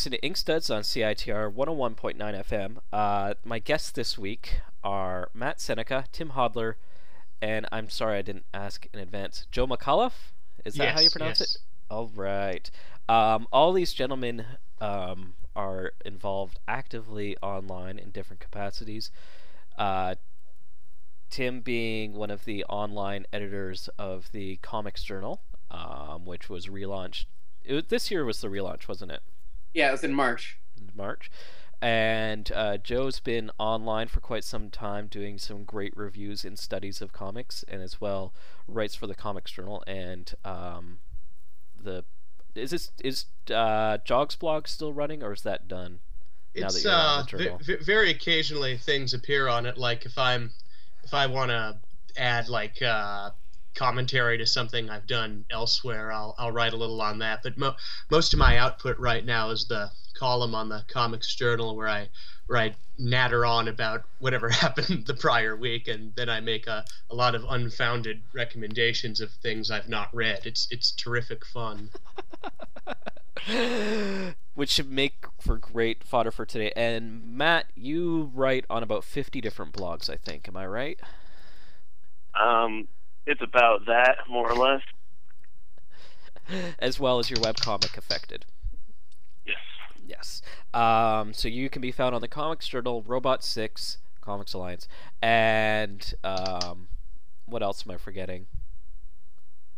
Listening to Ink Studs on CITR 101.9 FM. Uh, my guests this week are Matt Seneca, Tim Hodler, and I'm sorry I didn't ask in advance, Joe McAuliffe? Is that how you Yes, pronounce yes. it? All right. Um, all these gentlemen um, are involved actively online in different capacities. Uh, Tim being one of the online editors of the Comics Journal, um, which was relaunched. It, this year was the relaunch, wasn't it? Yeah, it was in March. March. And uh, Joe's been online for quite some time doing some great reviews and studies of comics, and as well writes for the Comics Journal and um, the. Is this is uh, Jogs blog still running or is that done? Now that It's you're uh, v- v- very occasionally things appear on it. Like if I'm, if I want to add like uh, commentary to something I've done elsewhere, I'll I'll write a little on that. But mo- most of my output right now is the column on the Comics Journal where I where I natter on about whatever happened the prior week, and then I make a, a lot of unfounded recommendations of things I've not read. It's it's terrific fun. Which should make for great fodder for today. And Matt, you write on about 50 different blogs, I think. Am I right? Um, it's about that, more or less. As well as your webcomic Affected. Yes. Yes. Um, so you can be found on the Comics Journal, Robot Six, Comics Alliance, and um, what else am I forgetting?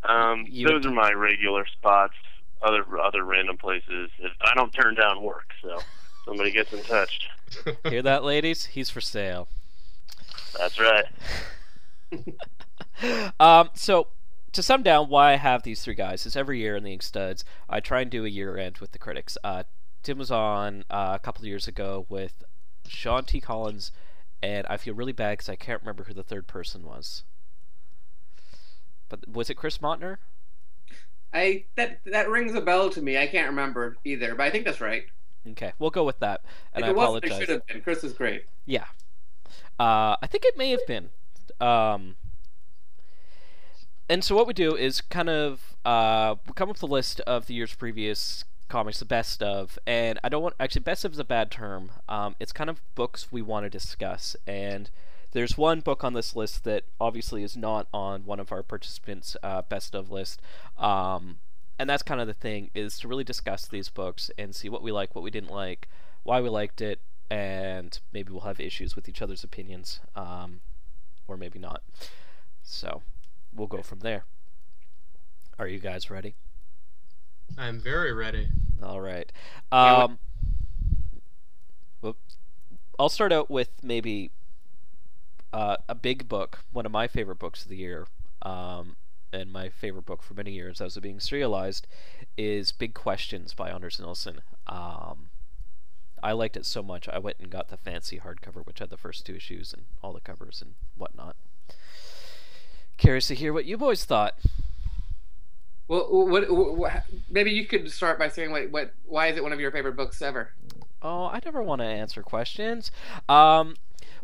Um, You- those are my regular spots. Other other random places. If I don't turn down work, so somebody gets in touch. Hear that, ladies? He's for sale. That's right. um, so to sum down why I have these three guys is every year in the Ink Studs, I try and do a year end with the critics. Uh, Tim was on uh, a couple of years ago with Sean T. Collins, and I feel really bad because I can't remember who the third person was. But was it Chris Mautner? I that that rings a bell to me. I can't remember either, but I think that's right. Okay, we'll go with that. And if I it wasn't, apologize. it should have been. Chris is great. Yeah. Uh, I think it may have been. Um, and so what we do is kind of uh, come up with a list of the year's previous comics, the best of, and I don't want actually best of is a bad term. Um, it's kind of books we want to discuss, and there's one book on this list that obviously is not on one of our participants' uh, best of list. Um, and that's kind of the thing is to really discuss these books and see what we like, what we didn't like, why we liked it, and maybe we'll have issues with each other's opinions, um, or maybe not. So we'll go from there. Are you guys ready? I'm very ready. All right. Um. I'll start out with maybe uh, a big book, one of my favorite books of the year, um, and my favorite book for many years as it being serialized, is Big Questions by Anders Nilsen. Um, I liked it so much, I went and got the fancy hardcover, which had the first two issues and all the covers and whatnot. Curious to hear what you boys thought. Well, what, what, maybe you could start by saying what, what why is it one of your favorite books ever? Oh, I never want to answer questions. Um,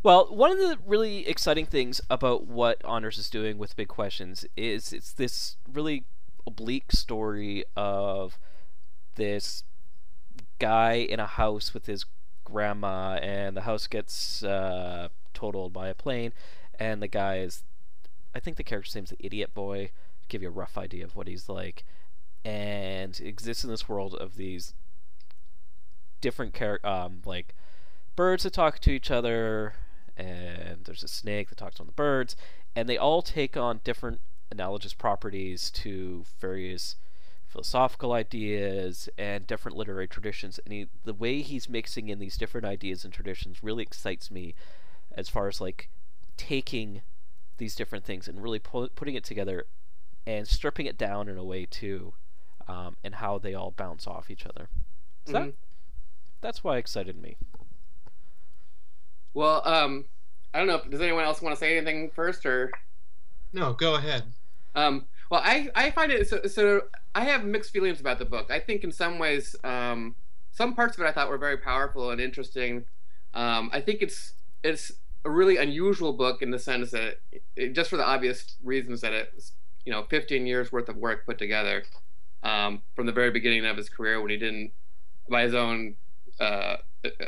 well, one of the really exciting things about what Anders is doing with Big Questions is it's this really oblique story of this guy in a house with his grandma, and the house gets uh, totaled by a plane, and the guy is, I think the character's name's the Idiot Boy. Give you a rough idea of what he's like, and exists in this world of these different char- um like birds that talk to each other and there's a snake that talks to of the birds and they all take on different analogous properties to various philosophical ideas and different literary traditions and he, the way he's mixing in these different ideas and traditions really excites me as far as like taking these different things and really pu- putting it together and stripping it down in a way too um, and how they all bounce off each other so that, Mhm. that's why it excited me. Well, um, I don't know. Does anyone else want to say anything first, or No, go ahead. um, well, I I find it so, so I have mixed feelings about the book. I think in some ways, um, some parts of it I thought were very powerful and interesting. Um, I think it's it's a really unusual book in the sense that it, just for the obvious reasons that it's you know 15 years worth of work put together um, from the very beginning of his career when he didn't by his own uh,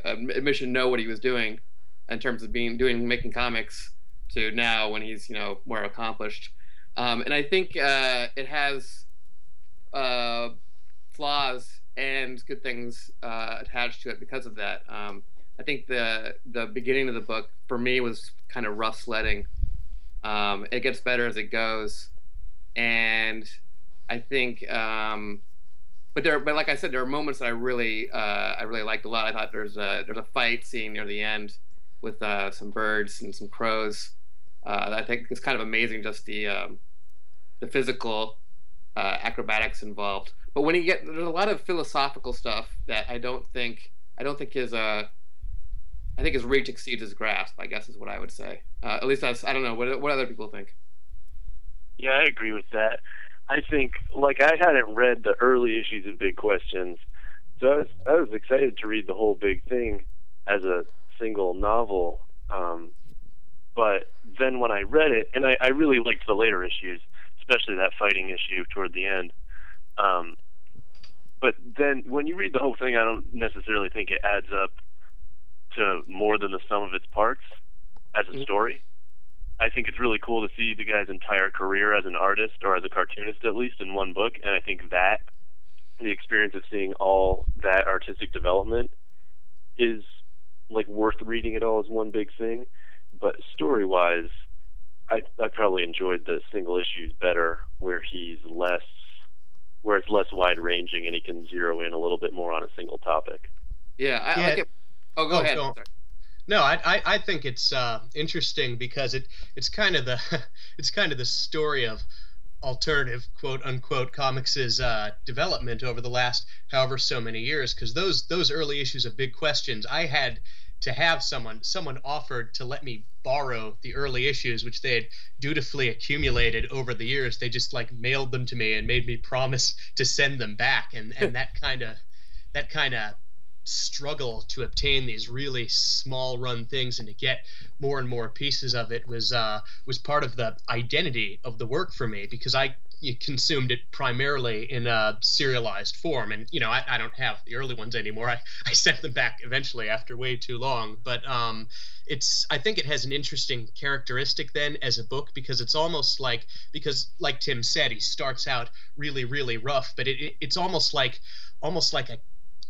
admission, know what he was doing in terms of being doing making comics to now when he's you know more accomplished. Um, and I think uh, it has uh, flaws and good things uh, attached to it because of that. Um, I think the the beginning of the book for me was kind of rough sledding. Um, it gets better as it goes, and I think. Um, but there, but like I said, there are moments that I really, uh, I really liked a lot. I thought there's a there's a fight scene near the end with uh, some birds and some crows. Uh, I think it's kind of amazing, just the um, the physical uh, acrobatics involved. But when you get there's a lot of philosophical stuff that I don't think I don't think is uh I think his reach exceeds his grasp. I guess is what I would say. Uh, at least that's I don't know what what other people think. Yeah, I agree with that. I think like I hadn't read the early issues of Big Questions, so I was I was excited to read the whole big thing as a single novel. Um, but then when I read it, and I, I really liked the later issues, especially that fighting issue toward the end. Um, but then when you read the whole thing, I don't necessarily think it adds up to more than the sum of its parts as a mm-hmm. story. I think it's really cool to see the guy's entire career as an artist or as a cartoonist, at least, in one book. And I think that the experience of seeing all that artistic development is like worth reading it all as one big thing. But story wise, I I probably enjoyed the single issues better, where he's less, where it's less wide ranging and he can zero in a little bit more on a single topic. Yeah, I yeah. like it. Oh, go oh, ahead. Go. No, I, I, I think it's uh, interesting because it it's kind of the it's kind of the story of alternative quote unquote comics' uh, development over the last however so many years because those those early issues of big questions i had to have someone someone offered to let me borrow the early issues which they had dutifully accumulated over the years they just like mailed them to me and made me promise to send them back and and that kind of that kind of struggle to obtain these really small run things and to get more and more pieces of it was uh, was part of the identity of the work for me because I consumed it primarily in a serialized form. And you know I, I don't have the early ones anymore. I, I sent them back eventually after way too long. But um, it's I think it has an interesting characteristic then as a book because it's almost like because like Tim said he starts out really really rough but it, it it's almost like almost like a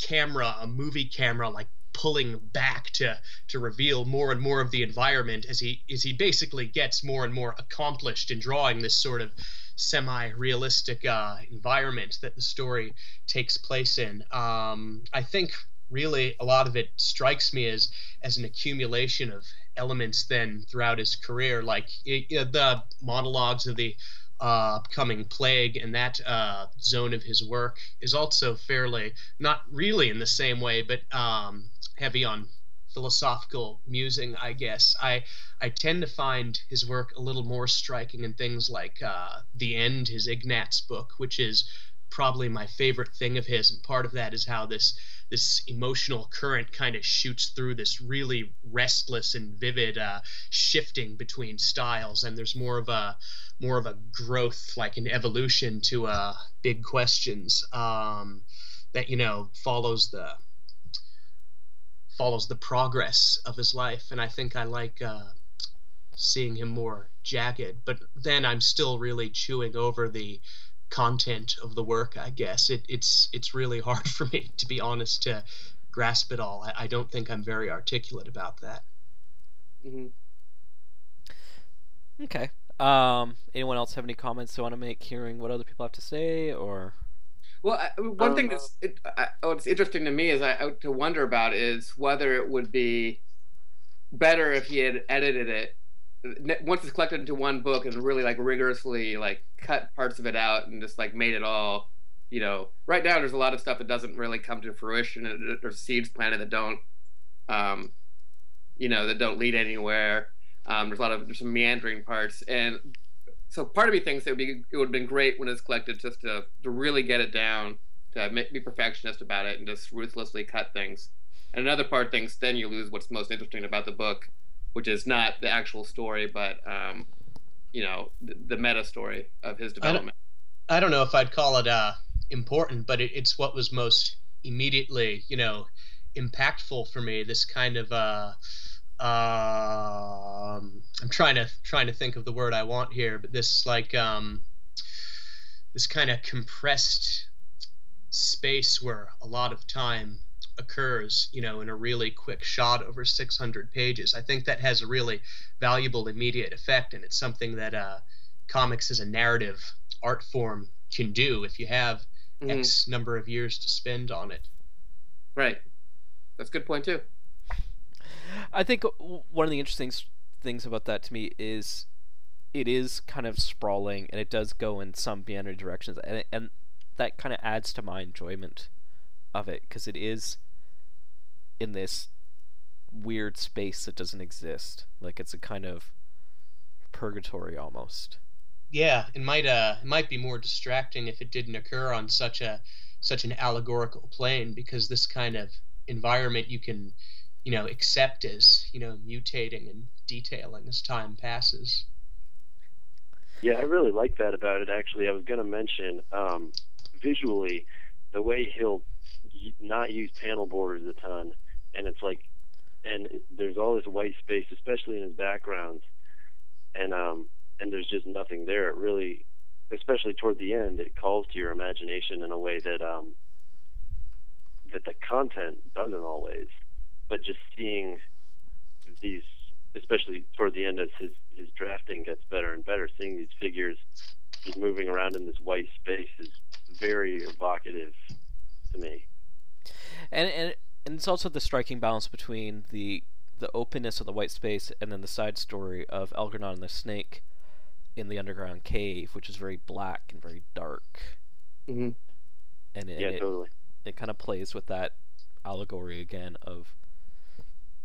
camera, a movie camera, like pulling back to to reveal more and more of the environment as he as he basically gets more and more accomplished in drawing this sort of semi-realistic uh, environment that the story takes place in. Um, I think really a lot of it strikes me as as an accumulation of elements then throughout his career, like it, the monologues of the uh, coming plague and that uh, zone of his work is also fairly not really in the same way but um, heavy on philosophical musing i guess. I i tend to find his work a little more striking in things like uh, the end his ignatz book which is probably my favorite thing of his and part of that is how this this emotional current kind of shoots through this really restless and vivid uh, shifting between styles and there's more of a more of a growth, like an evolution to uh, big questions um, that you know follows the follows the progress of his life, and I think I like uh, seeing him more jagged. But then I'm still really chewing over the content of the work. I guess it, it's it's really hard for me to be honest to grasp it all. I, I don't think I'm very articulate about that. Mm-hmm. Okay. Um, anyone else have any comments they want to make, hearing what other people have to say, or? Well, I, one thing that's it, I, what's interesting to me is I, to wonder about is whether it would be better if he had edited it once it's collected into one book and really like rigorously like cut parts of it out and just like made it all you know right now there's a lot of stuff that doesn't really come to fruition and there's seeds planted that don't um you know that don't lead anywhere um, there's a lot of there's some meandering parts, and so part of me thinks it would be it would have been great when it's collected just to to really get it down, to be perfectionist about it, and just ruthlessly cut things. And another part thinks then you lose what's most interesting about the book, which is not the actual story, but um, you know the, the, meta story of his development. I don't, I don't, know if I'd call it uh, important, but it, it's what was most immediately, you know, impactful for me. This kind of uh, um, I'm trying to trying to think of the word I want here, but this like um, this kind of compressed space where a lot of time occurs, you know, in a really quick shot over 600 pages. I think that has a really valuable immediate effect, and it's something that uh, comics as a narrative art form can do if you have mm-hmm. X number of years to spend on it. Right. That's a good point too. I think one of the interesting things about that to me is it is kind of sprawling and it does go in some meandering directions and and that kind of adds to my enjoyment of it because it is in this weird space that doesn't exist. Like it's a kind of purgatory almost. Yeah it might uh it might be more distracting if it didn't occur on such a such an allegorical plane because this kind of environment you can you know accept as you know mutating and detailing as time passes. Yeah i really like that about it actually. I was going to mention um, visually the way he'll not use panel borders a ton. And it's like and there's all this white space especially in his backgrounds. And um and there's just nothing there. It really especially toward the end it calls to your imagination in a way that um that the content doesn't always. But just seeing these, especially toward the end as his his drafting gets better and better, seeing these figures just moving around in this white space is very evocative to me. And and and it's also the striking balance between the the openness of the white space and then the side story of Algernon and the snake in the underground cave, which is very black and very dark. Mm-hmm. And it, yeah, it, totally. It kind of plays with that allegory again of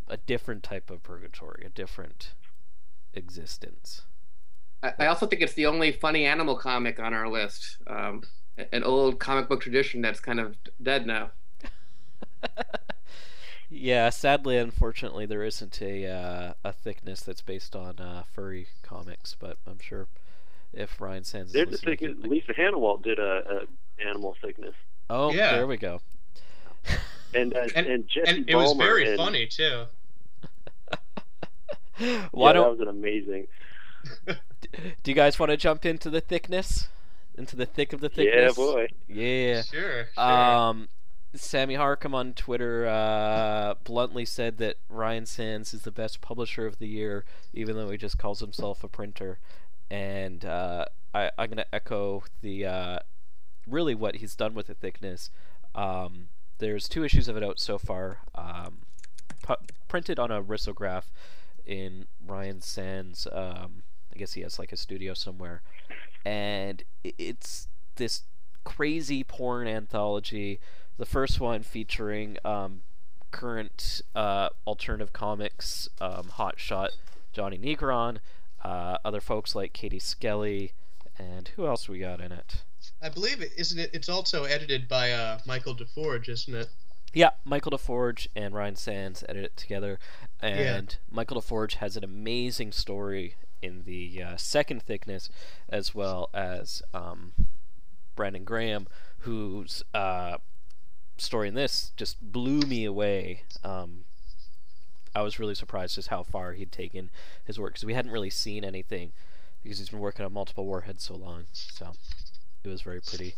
a different type of purgatory, a different existence. I, also think it's the only funny animal comic on our list. Um, an old comic book tradition that's kind of dead now. Yeah, sadly, unfortunately, there isn't a uh, a thickness that's based on uh, furry comics, but I'm sure if Ryan Sands, there's a thickness. Lisa Hanawalt did a, a animal thickness. Oh, yeah. there we go. And uh, and, and, Jesse and it was very and, funny too. Why yeah, don't... that was an amazing. Do you guys want to jump into the thickness? Into the thick of the thickness? Yeah, boy. Yeah. Sure. sure. Um, Sammy Harkham on Twitter uh, bluntly said that Ryan Sands is the best publisher of the year, even though he just calls himself a printer. And uh, I, am going to echo the uh, really what he's done with the thickness. Um, there's two issues of it out so far, um, pu- printed on a risograph in Ryan Sands. Um, I guess he has like a studio somewhere, and it's this crazy porn anthology. The first one featuring um, current uh, alternative comics, um, hot shot Jonny Negron, uh, other folks like Katie Skelly, and who else we got in it? I believe it isn't it. It's also edited by uh, Michael DeForge, isn't it? Yeah, Michael DeForge and Ryan Sands edit it together, and yeah. Michael DeForge has an amazing story in the uh, second thickness, as well as um, Brandon Graham, who's uh, story in this just blew me away. Um, I was really surprised just how far he'd taken his work because we hadn't really seen anything because he's been working on multiple warheads so long. So it was very pretty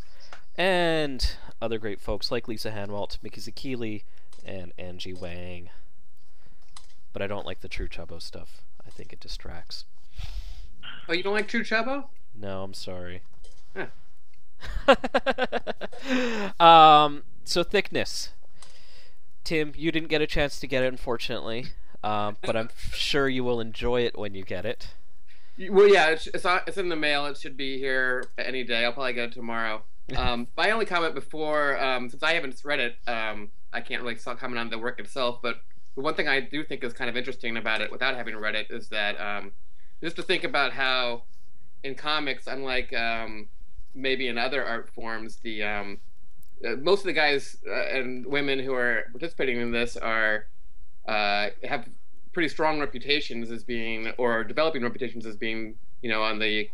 and other great folks like Lisa Hanawalt, Mickey Zacchilli, and Angie Wang. But I don't like the True Chubbo stuff. I think it distracts. Oh, you don't like True Chubbo? No, I'm sorry. um, so thickness. Tim, you didn't get a chance to get it, unfortunately, um, but I'm sure you will enjoy it when you get it. Well, yeah, it's it's, it's in the mail. It should be here any day. I'll probably get it tomorrow. Um, my only comment before, um, since I haven't read it, um, I can't really comment on the work itself. But the one thing I do think is kind of interesting about it, without having read it, is that um, just to think about how in comics, unlike um, maybe in other art forms, the um, uh, most of the guys uh, and women who are participating in this are uh, have pretty strong reputations as being, or developing reputations as being, you know, on the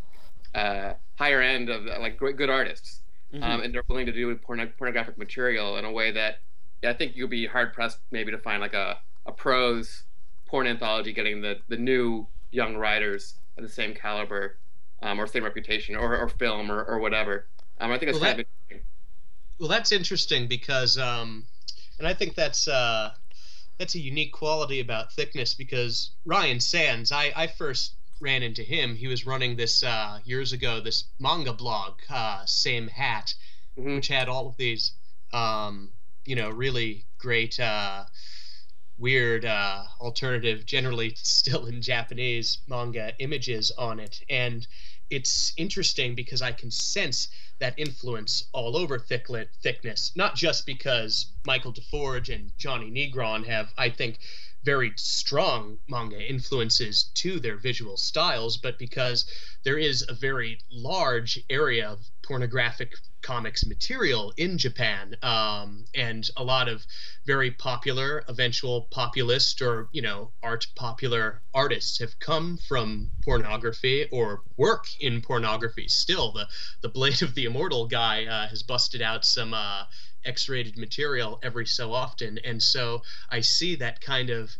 uh, higher end of like great, good artists Mhm. um, and they're willing to do porno- pornographic material in a way that yeah, I think you'll be hard pressed maybe to find like a, a prose porn anthology getting the, the new young writers of the same caliber um, or same reputation or, or film or, or whatever. Um, I think it's Well, kind of interesting. Well, that's interesting because, um, and I think that's uh, that's a unique quality about thickness because Ryan Sands, I, I first ran into him. He was running this uh, years ago, this manga blog, uh, Same Hat, Mhm. which had all of these, um, you know, really great, uh, weird, uh, alternative, generally still in Japanese manga images on it. And it's interesting because I can sense that influence all over thicklet thickness, not just because Michael DeForge and Jonny Negron have, I think, very strong manga influences to their visual styles, but because there is a very large area of pornographic comics material in Japan, um, and a lot of very popular, eventual populist or you know art popular artists have come from pornography or work in pornography. Still, the the Blade of the Immortal guy uh, has busted out some uh, X-rated material every so often, and so I see that kind of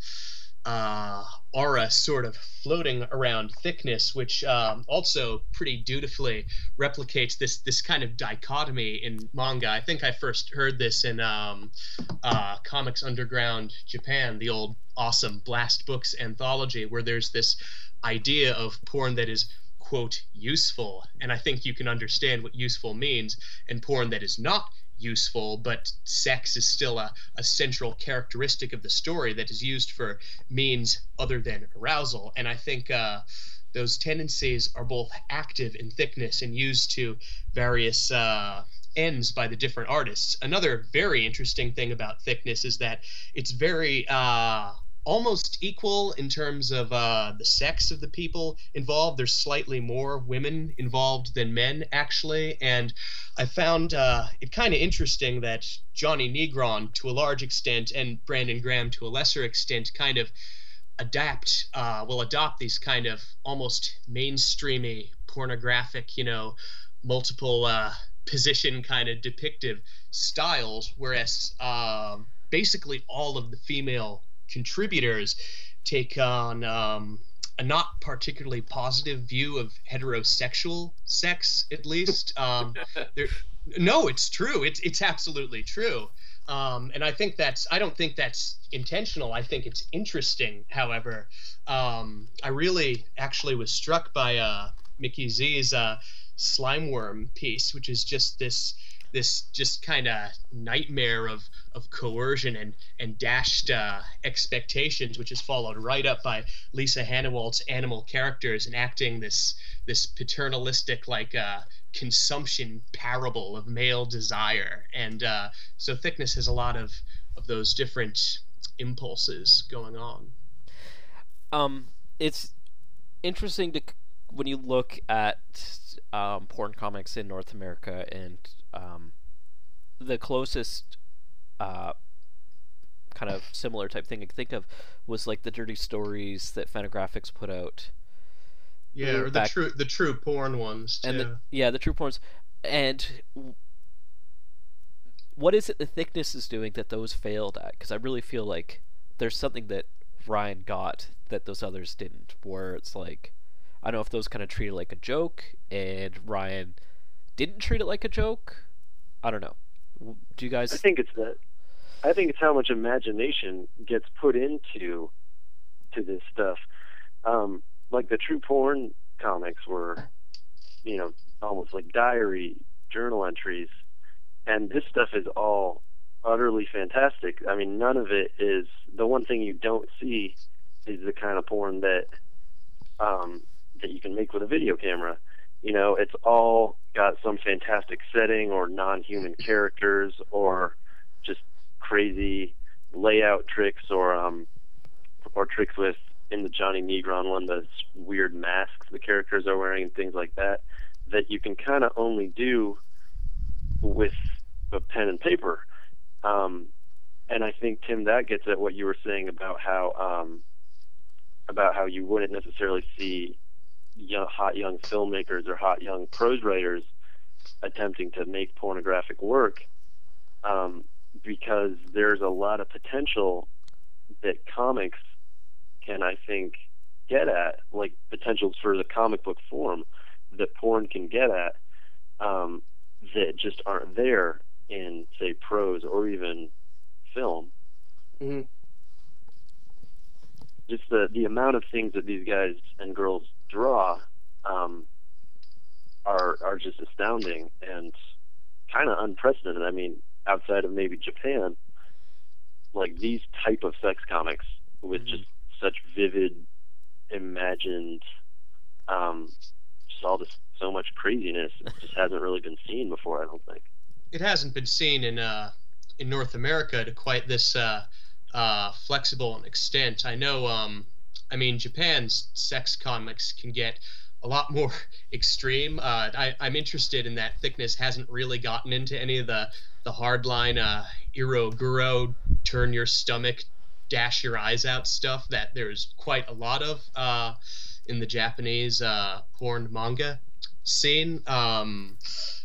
uh, aura sort of floating around thickness, which um, also pretty dutifully replicates this this kind of dichotomy in manga. I think I first heard this in um, uh, Comics Underground Japan, the old awesome Blast Books anthology, where there's this idea of porn that is quote useful, and I think you can understand what useful means, and porn that is not useful, but sex is still a, a central characteristic of the story that is used for means other than arousal. And I think uh, those tendencies are both active in thickness and used to various uh, ends by the different artists. Another very interesting thing about thickness is that it's very uh, almost equal in terms of uh, the sex of the people involved. There's slightly more women involved than men, actually. And I found uh, it kind of interesting that Jonny Negron, to a large extent, and Brandon Graham, to a lesser extent, kind of adapt, uh, will adopt these kind of almost mainstreamy, pornographic, you know, multiple uh, position kind of depictive styles, whereas um, basically all of the female contributors take on um, a not particularly positive view of heterosexual sex, at least. Um, no, it's true. It's it's absolutely true. Um, and I think that's I don't think that's intentional. I think it's interesting. However, um, I really actually was struck by uh, Mickey Z's uh, slime worm piece, which is just this this just kind of nightmare of of coercion and and dashed uh, expectations, which is followed right up by Lisa Hanawalt's animal characters enacting this this paternalistic like uh, consumption parable of male desire, and uh, so thickness has a lot of of those different impulses going on. Um, it's interesting to when you look at um, porn comics in North America and um, the closest uh, kind of similar type thing I could think of was like the dirty stories that Fantagraphics put out. Yeah, or the Back- true the true porn ones too. and the, yeah, the true porns. And what is it the thickness is doing that those failed at? Because I really feel like there's something that Ryan got that those others didn't. Where it's like, I don't know if those kind of treated like a joke, and Ryan didn't treat it like a joke. I don't know. Do you guys? I think it's that. I think it's how much imagination gets put into to this stuff. Um, like the true porn comics were, you know, almost like diary journal entries, and this stuff is all utterly fantastic. I mean, none of it is the one thing you don't see is the kind of porn that um, that you can make with a video camera. You know, it's all got some fantastic setting or non-human characters or just crazy layout tricks or um or tricks with in the Jonny Negron one the weird masks the characters are wearing and things like that that you can kind of only do with a pen and paper. Um, and I think Tim that gets at what you were saying about how um, about how you wouldn't necessarily see young, hot young filmmakers or hot young prose writers attempting to make pornographic work um, because there's a lot of potential that comics can, I think, get at, like potentials for the comic book form that porn can get at um, that just aren't there in, say, prose or even film. hmm Just the the amount of things that these guys and girls draw um, are are just astounding and kind of unprecedented. I mean, outside of maybe Japan, like these type of sex comics with Mhm. just such vivid, imagined, um, just all this so much craziness it just hasn't really been seen before. I don't think. It hasn't been seen in uh, in North America to quite this uh, uh, flexible an extent. I know. Um, I mean, Japan's sex comics can get a lot more extreme. Uh, I, I'm interested in that thickness hasn't really gotten into any of the the hardline uh, eroguro, turn your stomach, dash your eyes out stuff that there's quite a lot of uh, in the Japanese uh, porn manga scene. Um,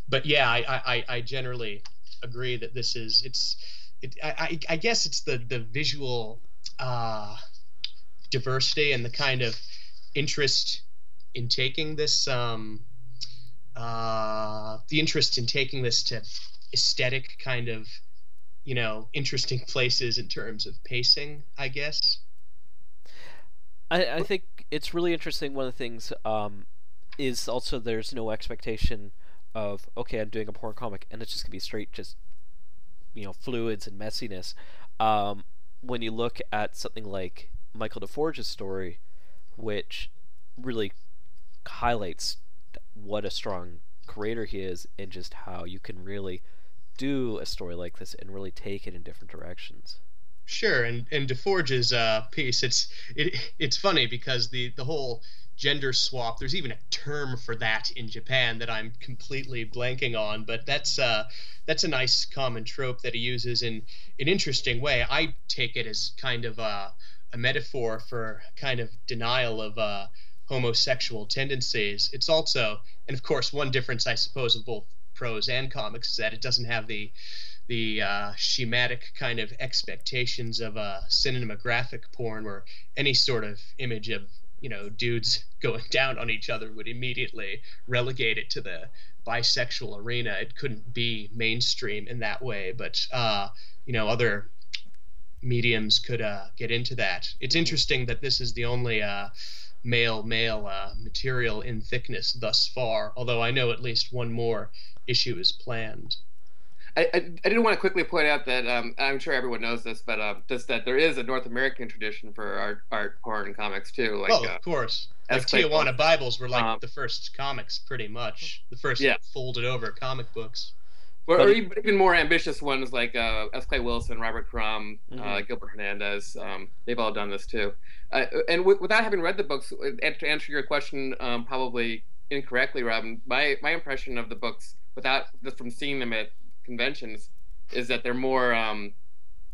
but yeah, I, I, I- generally agree that this is it's it, I, I I guess it's the the visual uh, diversity and the kind of interest in taking this um, uh, the interest in taking this to aesthetic kind of you know interesting places in terms of pacing I guess I, I think it's really interesting. One of the things um, is also there's no expectation of okay, I'm doing a porn comic and it's just gonna be straight, just you know, fluids and messiness. Um, when you look at something like Michael DeForge's story, which really highlights what a strong creator he is and just how you can really do a story like this and really take it in different directions. Sure, and and DeForge's uh, piece, it's it it's funny because the the whole gender swap. There's even a term for that in Japan that I'm completely blanking on, but that's uh that's a nice common trope that he uses in an interesting way. I take it as kind of a a metaphor for kind of denial of uh, homosexual tendencies. It's also, and of course, one difference I suppose of both prose and comics is that it doesn't have the the uh, schematic kind of expectations of a cinematographic porn where any sort of image of you know dudes going down on each other would immediately relegate it to the bisexual arena it couldn't be mainstream in that way but uh, you know other mediums could uh, get into that it's interesting that this is the only uh, male male uh, material in thickness thus far although i know at least one more issue is planned I, I, I did want to quickly point out that um, I'm sure everyone knows this, but uh, just that there is a North American tradition for art, art porn comics too. Like, oh, uh, of course. Like Tijuana. Bibles were like Um, the first comics, pretty much. The first Yeah. folded over comic books. Or, or even even more ambitious ones like uh, S. Clay Wilson, Robert Crumb, uh, Mhm. Gilbert Hernandez. Um, they've all done this too. Uh, and w- without having read the books, and to answer your question um, probably incorrectly, Robin, my my impression of the books, without just from seeing them at conventions, is that they're more um,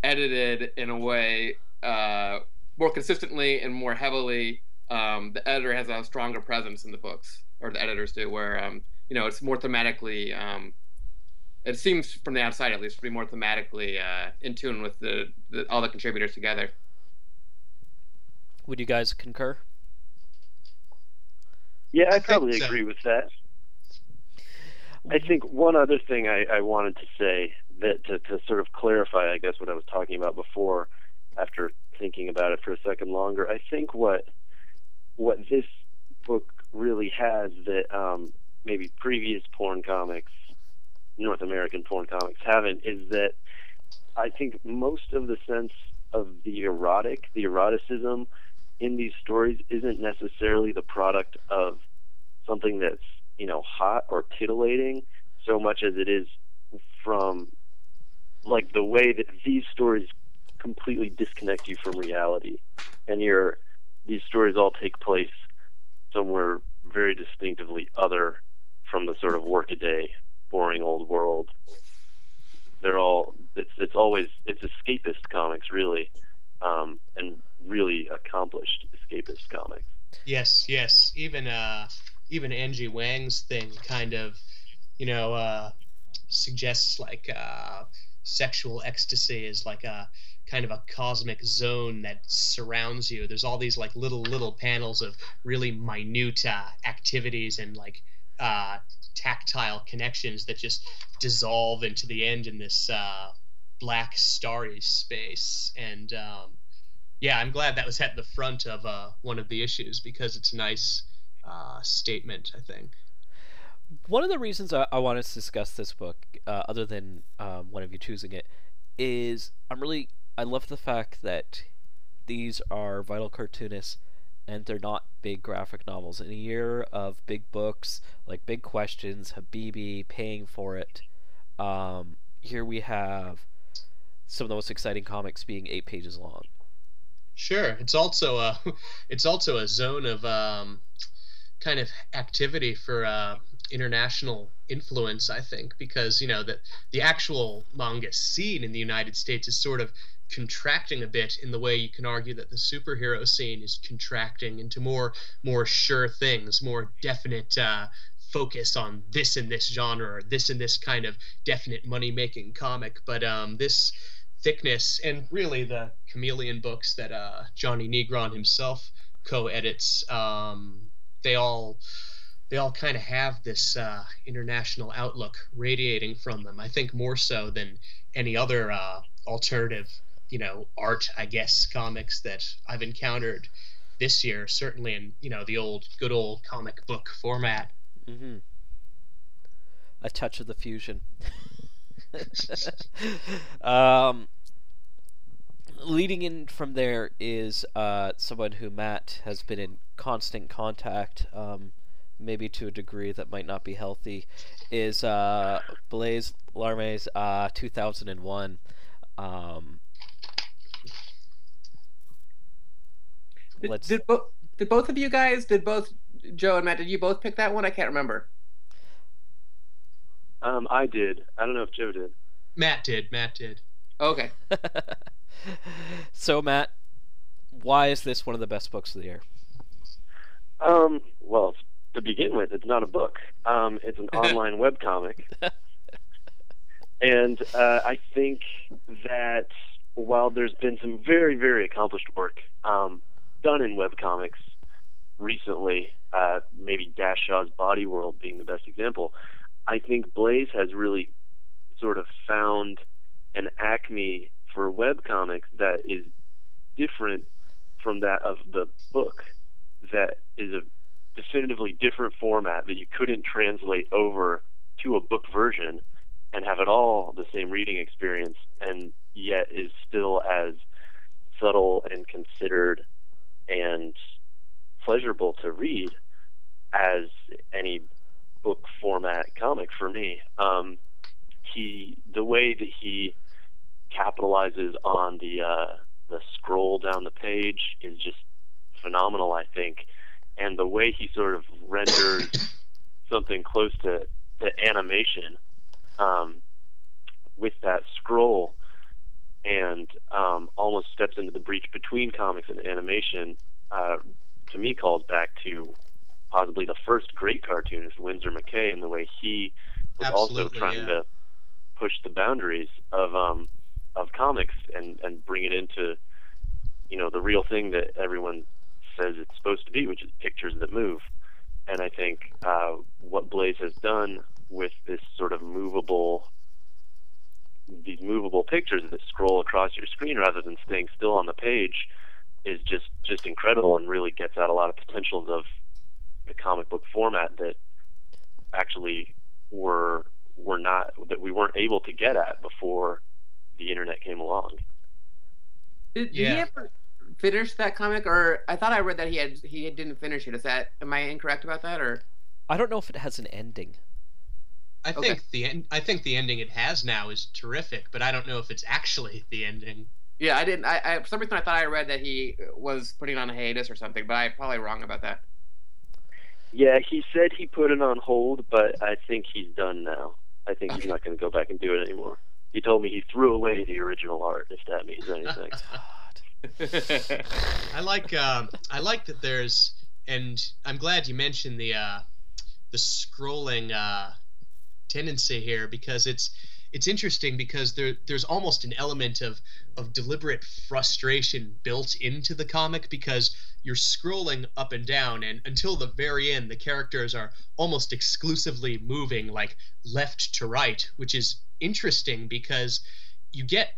edited in a way uh, more consistently and more heavily. Um, the editor has a stronger presence in the books, or the editors do, where um, you know it's more thematically. It seems from the outside, at least, to be more thematically uh, in tune with the, the all the contributors together. Would you guys concur? Yeah, I think probably so. agree with that. I think one other thing I, I wanted to say that to, to sort of clarify, I guess, what I was talking about before, after thinking about it for a second longer, I think what what this book really has that um, maybe previous porn comics, North American porn comics haven't, is that I think most of the sense of the erotic, the eroticism in these stories isn't necessarily the product of something that's you know hot or titillating so much as it is from like the way that these stories completely disconnect you from reality. And you're these stories all take place somewhere very distinctively other from the sort of workaday boring old world they're all it's it's always it's escapist comics really um, and really accomplished escapist comics Yes, yes. Even uh, even Angie Wang's thing kind of you know, uh, suggests like uh, sexual ecstasy is like a kind of a cosmic zone that surrounds you. There's all these like little little panels of really minute uh, activities and like uh, tactile connections that just dissolve into the end in this uh, black starry space. And um, yeah, I'm glad that was at the front of uh, one of the issues because it's a nice uh, statement, I think. One of the reasons I, I wanted to discuss this book, uh, other than um, one of you choosing it, is I'm really I love the fact that these are vital cartoonists and they're not big graphic novels. In a year of big books like Big Questions, Habibi, paying for it, um, here we have some of the most exciting comics being eight pages long. Sure, it's also a it's also a zone of um, kind of activity for uh, international influence, I think, because you know that the actual manga scene in the United States is sort of contracting a bit in the way you can argue that the superhero scene is contracting into more more sure things, more definite uh, focus on this and this genre or this and this kind of definite money making comic. But um, this thickness and really the chameleon books that uh, Jonny Negron himself co-edits, um, they all they all kind of have this uh, international outlook radiating from them. I think more so than any other uh, alternative you know art i guess comics that i've encountered this year certainly in you know the old good old comic book format mm-hmm. a touch of the fusion um, leading in from there is uh, someone who matt has been in constant contact um, maybe to a degree that might not be healthy is uh, blaise larmee's uh, 2001 um, Did, Let's. did, bo- did both of you guys? Did both Joe and Matt? Did you both pick that one? I can't remember. Um, I did. I don't know if Joe did. matt did matt did Okay. so Matt, why is this one of the best books of the year? Um, well, to begin with, it's not a book. Um, it's an online web comic, and uh, I think that while there's been some very, very accomplished work um, done in web comics recently, uh, maybe Dash Shaw's Body World being the best example, I think Blaise has really sort of found an acme for web comics that is different from that of the book, that is a definitively different format that you couldn't translate over to a book version and have it all the same reading experience and yet is still as subtle and considered and pleasurable to read as any book format comic for me. Um, he the way that he capitalizes on the uh, the scroll down the page is just phenomenal, I think, and the way he sort of renders something close to, to animation um, with that scroll and um, almost steps into the breach between comics and animation, uh, to me calls back to possibly the first great cartoonist, Winsor McCay, and the way he was also trying yeah. to push the boundaries of um, of comics and, and bring it into you know the real thing that everyone says it's supposed to be, which is pictures that move. And I think uh, what Blaise has done with this sort of movable these movable pictures that scroll across your screen rather than staying still on the page is just just incredible and really gets out a lot of potentials of the comic book format that actually were were not that we weren't able to get at before the internet came along. Did, did he ever finish that comic, or I thought I read that he had he didn't finish it. Is that am I incorrect about that, or I don't know if it has an ending. I Okay. think the end i think the ending it has now is terrific but i don't know if it's actually the ending yeah, I didn't. I, I for some reason I thought I read that he was putting on a hiatus or something, but I'm probably wrong about that. Yeah, he said he put it on hold, but I think he's done now. I think he's not going to go back and do it anymore. He told me he threw away the original art, if that means anything. I like um, I like that there's and I'm glad you mentioned the uh, the scrolling uh, tendency here because it's it's interesting because there there's almost an element of of deliberate frustration built into the comic because you're scrolling up and down and until the very end the characters are almost exclusively moving like left to right which is interesting because you get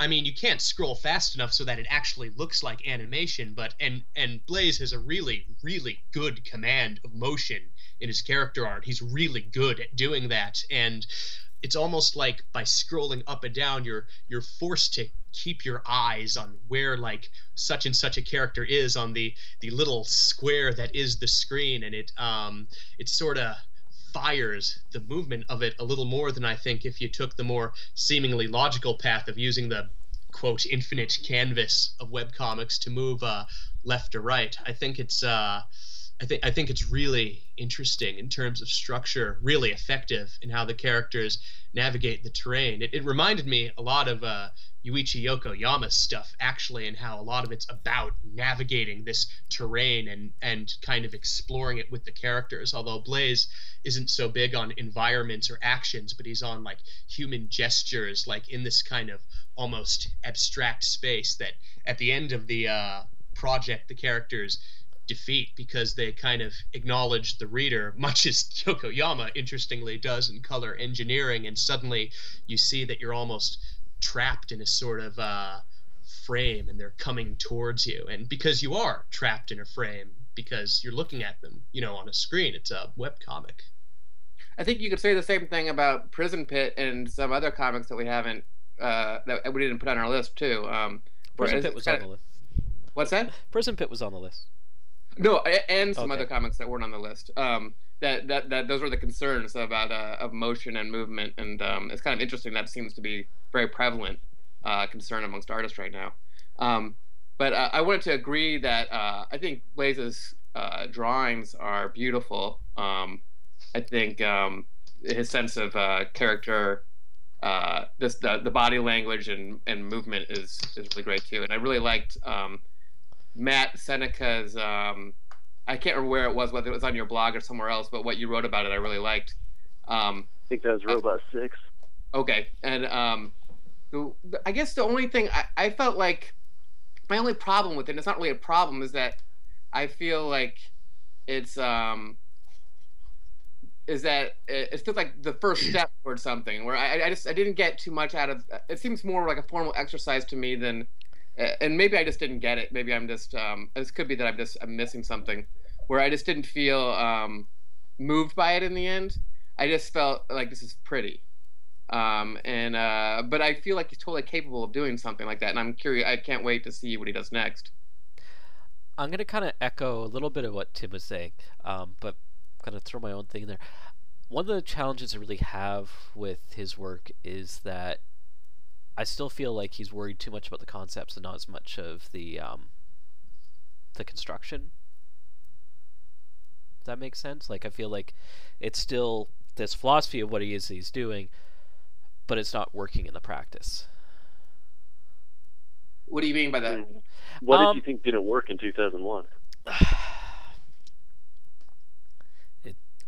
I mean, you can't scroll fast enough so that it actually looks like animation, but and and Blaise has a really really good command of motion in his character art. He's really good at doing that, and it's almost like by scrolling up and down, you're you're forced to keep your eyes on where like such and such a character is on the the little square that is the screen, and it um it sort of fires the movement of it a little more than I think if you took the more seemingly logical path of using the quote infinite canvas of webcomics to move uh, left to right. I think it's uh, I think I think it's really interesting in terms of structure, really effective in how the characters navigate the terrain. It, it reminded me a lot of uh, Yuichi Yokoyama's stuff actually, and how a lot of it's about navigating this terrain and and kind of exploring it with the characters. Although Blaise isn't so big on environments or actions, but he's on like human gestures, like in this kind of almost abstract space that at the end of the uh, project the characters defeat because they kind of acknowledge the reader, much as Yokoyama interestingly does in color engineering, and suddenly you see that you're almost trapped in a sort of uh, frame and they're coming towards you. And because you are trapped in a frame, because you're looking at them, you know, on a screen, it's a web comic. I think you could say the same thing about Prison Pit and some other comics that we haven't uh, that we didn't put on our list too. Um, Prison Pit was on the list. What's that? Prison Pit was on the list. No, and some Okay. other comics that weren't on the list. Um, that, that that those were the concerns about uh, of motion and movement, and um, it's kind of interesting that seems to be very prevalent uh, concern amongst artists right now. Um, but uh, I wanted to agree that uh, I think Blaise's uh, drawings are beautiful. Um, I think um, his sense of uh, character, uh, this the, the body language and, and movement is is really great too. And I really liked um, Matt Seneca's. Um, I can't remember where it was, whether it was on your blog or somewhere else, but what you wrote about it, I really liked. Um, I think that was Robot Six. Okay, and um, the, I guess the only thing I, I felt like my only problem with it, and it's not really a problem, is that I feel like it's um, is that it, it feels like the first step towards something where I, I just I didn't get too much out of it. Seems more like a formal exercise to me than, and maybe I just didn't get it. Maybe I'm just um, this could be that I'm just I'm missing something, where I just didn't feel um, moved by it in the end. I just felt like this is pretty um, and uh, but I feel like he's totally capable of doing something like that, and I'm curious. I can't wait to see what he does next. I'm gonna kind of echo a little bit of what Tim was saying, um, but kind of throw my own thing in there. One of the challenges I really have with his work is that I still feel like he's worried too much about the concepts and not as much of the um, the construction. Does that make sense? Like I feel like it's still this philosophy of what he is he's doing, but it's not working in the practice. What do you mean by that? What Um, did you think didn't work in 2001?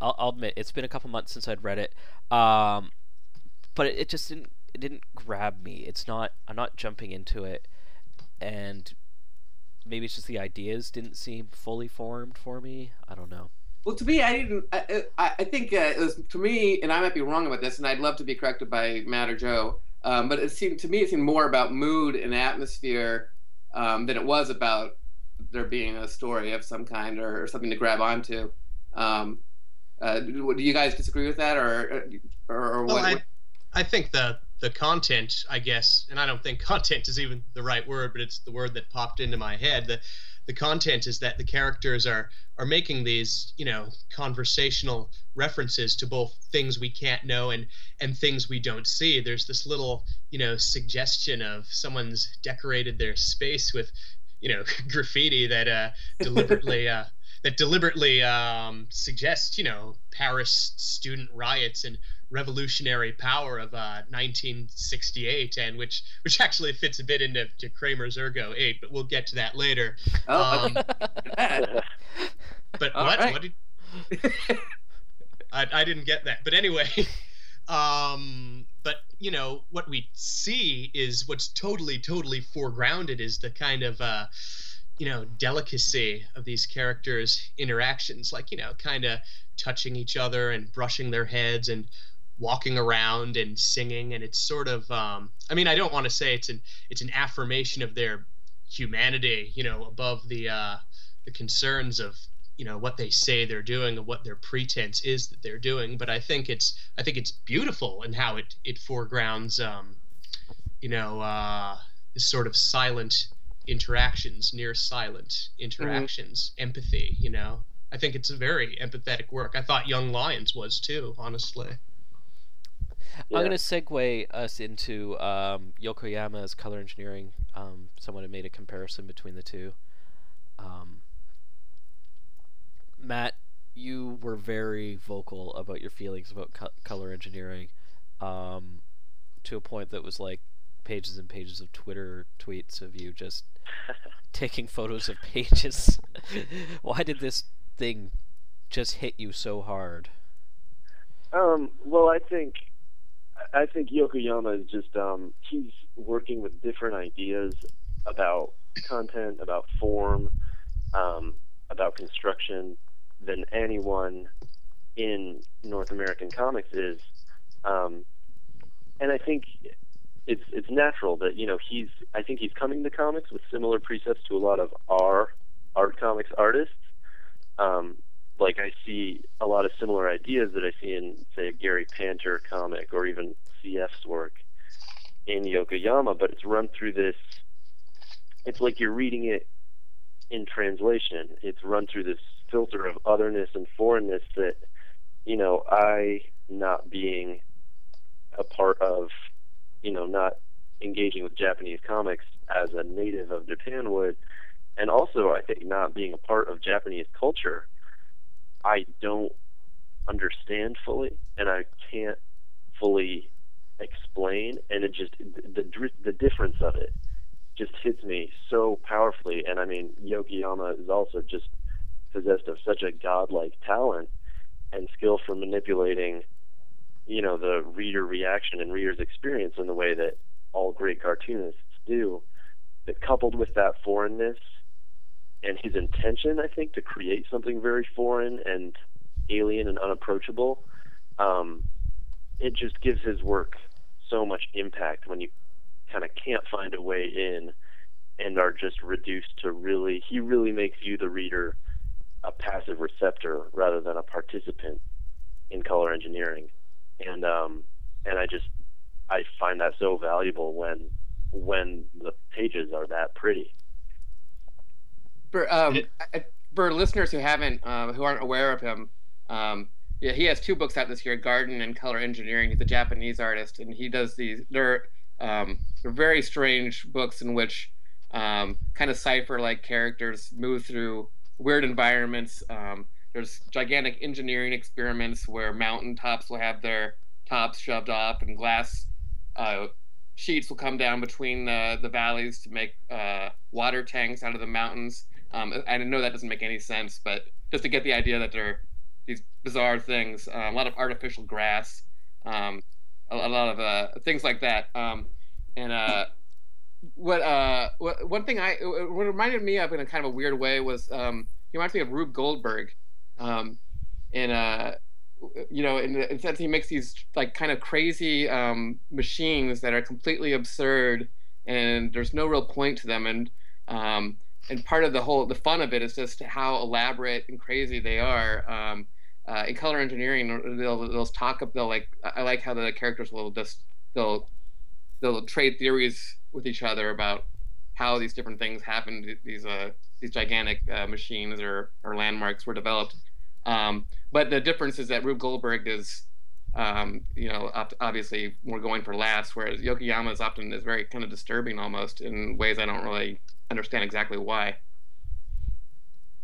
I'll, I'll admit it's been a couple months since I'd read it, um, but it, it just didn't it didn't grab me. It's not I'm not jumping into it, and maybe it's just the ideas didn't seem fully formed for me. I don't know. Well, to me, I didn't. I, I, I think uh, it was to me, and I might be wrong about this, and I'd love to be corrected by Matt or Joe. Um, but it seemed to me it seemed more about mood and atmosphere um, than it was about there being a story of some kind or, or something to grab onto. Um, uh, do do you guys disagree with that, or or, or Well, what? I, I think the the content, I guess, and I don't think content is even the right word, but it's the word that popped into my head. The the content is that the characters are are making these, you know, conversational references to both things we can't know and and things we don't see. There's this little, you know, suggestion of someone's decorated their space with, you know, graffiti that uh, deliberately uh, that deliberately um, suggests, you know, Paris student riots and revolutionary power of uh, 1968, and which which actually fits a bit into to Kramer's Ergot 8, but we'll get to that later. oh, Um, but All what? right. What did I, I didn't get that. But anyway, Um, but you know what we see is what's totally, totally foregrounded is the kind of uh, you know delicacy of these characters' interactions, like you know, kind of touching each other and brushing their heads and walking around and singing and it's sort of um, i mean i don't want to say it's an it's an affirmation of their humanity you know above the uh, the concerns of you know what they say they're doing and what their pretense is that they're doing but i think it's i think it's beautiful in how it it foregrounds um, you know uh, this sort of silent interactions near silent interactions mm-hmm. empathy you know? I think it's a very empathetic work. I thought young lions was too honestly yeah. I'm going to segue us into um, Yokoyama's color engineering. Um, someone had made a comparison between the two. Um, Matt, you were very vocal about your feelings about co- color engineering um, to a point that was like pages and pages of Twitter tweets of you just taking photos of pages. Why did this thing just hit you so hard? Um, well, I think I think Yokoyama is just um, he's working with different ideas about content, about form, um, about construction than anyone in North American comics is. Um, and I think it's it's natural that you know he's I think he's coming to comics with similar precepts to a lot of our art comics artists. Um, like I see a lot of similar ideas that I see in say a Gary Panter comic or even CF's work in Yokoyama, but it's run through this. It's like you're reading it in translation. It's run through this filter of otherness and foreignness that, you know, I not being a part of, you know, not engaging with Japanese comics as a native of Japan would, and also I think not being a part of Japanese culture I don't understand fully, and I can't fully explain, and it just the the difference of it just hits me so powerfully. And I mean, Yokoyama is also just possessed of such a godlike talent and skill for manipulating, you know, the reader reaction and reader's experience in the way that all great cartoonists do. That coupled with that foreignness and his intention, I think, to create something very foreign and alien and unapproachable, um, it just gives his work so much impact when you kind of can't find a way in and are just reduced to really, he really makes you, the reader, a passive receptor rather than a participant in color engineering. And, um, and I just, I find that so valuable when, when the pages are that pretty for um, for listeners who haven't uh, who aren't aware of him, um, yeah, he has two books out this year: Garden and Color Engineering. He's a Japanese artist, and he does these. They're um, they're very strange books in which um, kind of cipher-like characters move through weird environments. Um, there's gigantic engineering experiments where mountain tops will have their tops shoved off, and glass uh, sheets will come down between the, the valleys to make uh, water tanks out of the mountains. Um, I know that doesn't make any sense, but just to get the idea that there are these bizarre things, uh, a lot of artificial grass, um, a, a, lot of uh, things like that. Um, and uh, what, uh, what one thing I what reminded me of in a kind of a weird way was um, he reminds me of Rube Goldberg, um, in uh, you know, in the sense he makes these like kind of crazy um, machines that are completely absurd, and there's no real point to them, and and part of the whole the fun of it is just how elaborate and crazy they are. Um, uh, in color engineering, they'll they'll talk. Up they'll like I like how the characters will just they'll they'll trade theories with each other about how these different things happened. These uh these gigantic uh, machines or or landmarks were developed. Um, but the difference is that Rube Goldberg is, um, you know, obviously we're going for laughs, whereas Yokoyama is often is very kind of disturbing almost in ways I don't really understand exactly why.